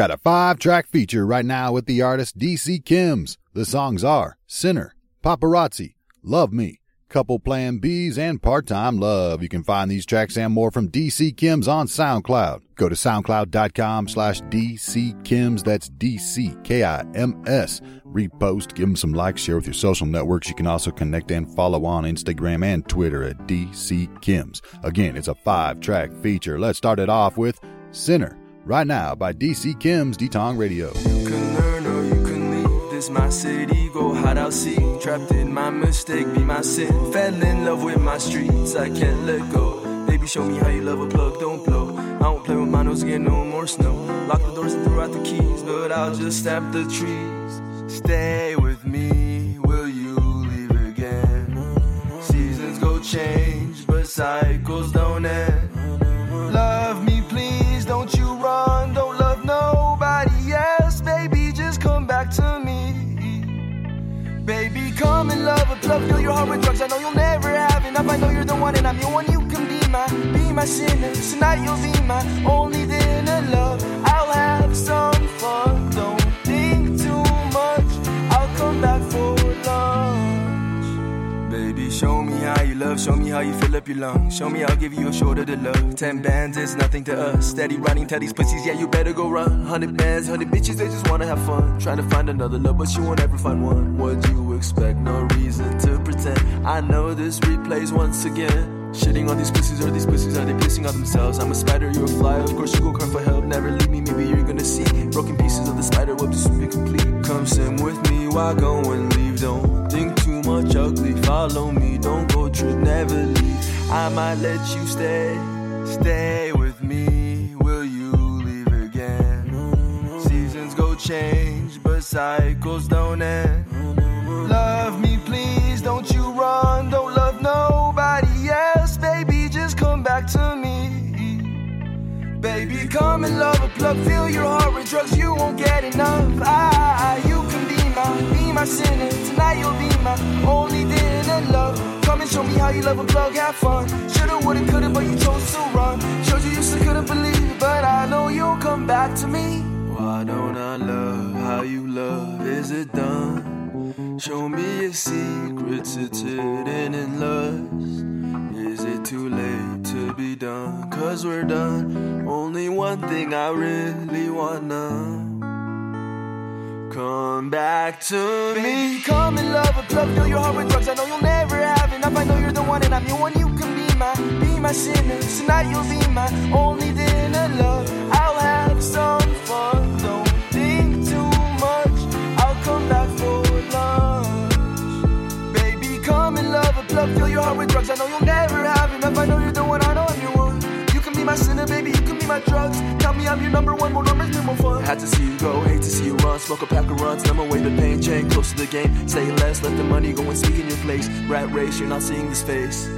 [SPEAKER 1] Got a five track feature right now with the artist DC Kims. The songs are Sinner, Paparazzi, Love Me, Couple Plan Bs, and Part Time Love. You can find these tracks and more from DC Kims on SoundCloud. Go to soundcloud.com slash DC Kims. That's DC K I M S. Repost, give them some likes, share with your social networks. You can also connect and follow on Instagram and Twitter at DC Kims. Again, it's a five track feature. Let's start it off with Sinner right now by DC Kims Detong Radio.
[SPEAKER 4] learn or you can leave. This my city go out see. Trapped in my mistake be my sin. Fell in love with my streets i can't let go. Baby show me how you love a plug don't blow. I won't play with my nose get no more snow. Lock the doors and throw out the keys but i'll just the trees. Stay with me will you leave again? Seasons go change but cycles don't end plug fill your heart with drugs i know you'll never have enough i know you're the one and i'm the one you can be my be my sinner tonight you'll be my only dinner love i'll have some fun don't think too much i'll come back for lunch. Baby, show me how you love Show me how you fill up your lungs. Show me I'll give you a shoulder to love. Ten bands is nothing to us. Steady running, tell these pussies, yeah, you better go run. Hundred bands, hundred bitches, they just wanna have fun. Trying to find another love, but you won't ever find one. What you expect? No reason to pretend. I know this replays once again. Shitting on these pussies, or these pussies are they pissing on themselves? I'm a spider, you're a fly. Of course you go cry for help. Never leave me, maybe you're gonna see broken pieces of the spider web to be complete. Come sim with me, why go and leave? Don't think too much ugly. Follow me, don't go trick, never leave. I might let you stay, stay with me. Will you leave again? Seasons go change, but cycles don't end. Love me, please, don't you run. Don't love nobody else, baby. Just come back to me. Baby, come and love a plug. Fill your heart with drugs, you won't get enough. Ah, you can be my, be my sinner. Tonight you'll be my only dinner love. Come and show me how you love a plug, have fun. Shoulda, woulda, coulda, but you chose to run. Showed you you still couldn't believe, but I know you'll come back to me. Why don't I love how you love? Is it done? Show me your secrets, it's hidden in lust. Is it too late to be done? Cause we're done. Only one thing I really wanna. Come back to me. Come and love a plug, fill your heart with drugs. I know you'll never have enough. I know you're the one, and I'm your one. You can be my, be my sinner. Tonight you'll be my only dinner love. I'll have some fun. Love fill your heart with drugs. I know you'll never have enough. I know you're the one. I know your one. You can be my sinner, baby. You can be my drugs. Tell me I'm your number one. More numbers, more fun. Had to see you go, hate to see you run. Smoke a pack of runs, numb away the pain. Chain close to the game. Say less, let the money go and speak in your place. Rat race, you're not seeing this face.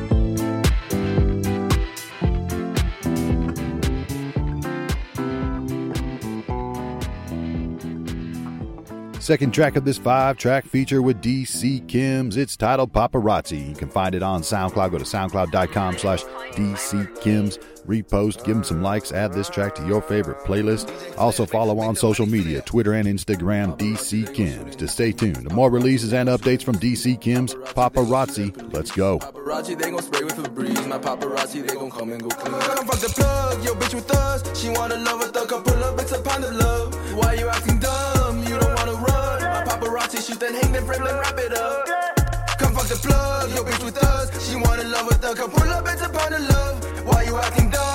[SPEAKER 1] Second track of this five track feature with DC Kims. It's titled Paparazzi. You can find it on SoundCloud. Go to soundcloud.com slash DC Kims. Repost, give them some likes, add this track to your favorite playlist. Also follow on social media, Twitter and Instagram, DC Kims. To stay tuned to more releases and updates from DC Kims, Paparazzi. Let's go.
[SPEAKER 2] Paparazzi, they gon' spray with Febreze. My paparazzi, they gon' come and go clean. Come fuck the plug, yo bitch with us. She wanna love a thug, come pull up, it's a pound of love. Why you acting dumb? Paparazzi shoot then hang then frame and wrap it up. Come fuck the plug, yo bitch with us. She wanna love a thug, come pull up, it's a pound of love. Why you acting dumb?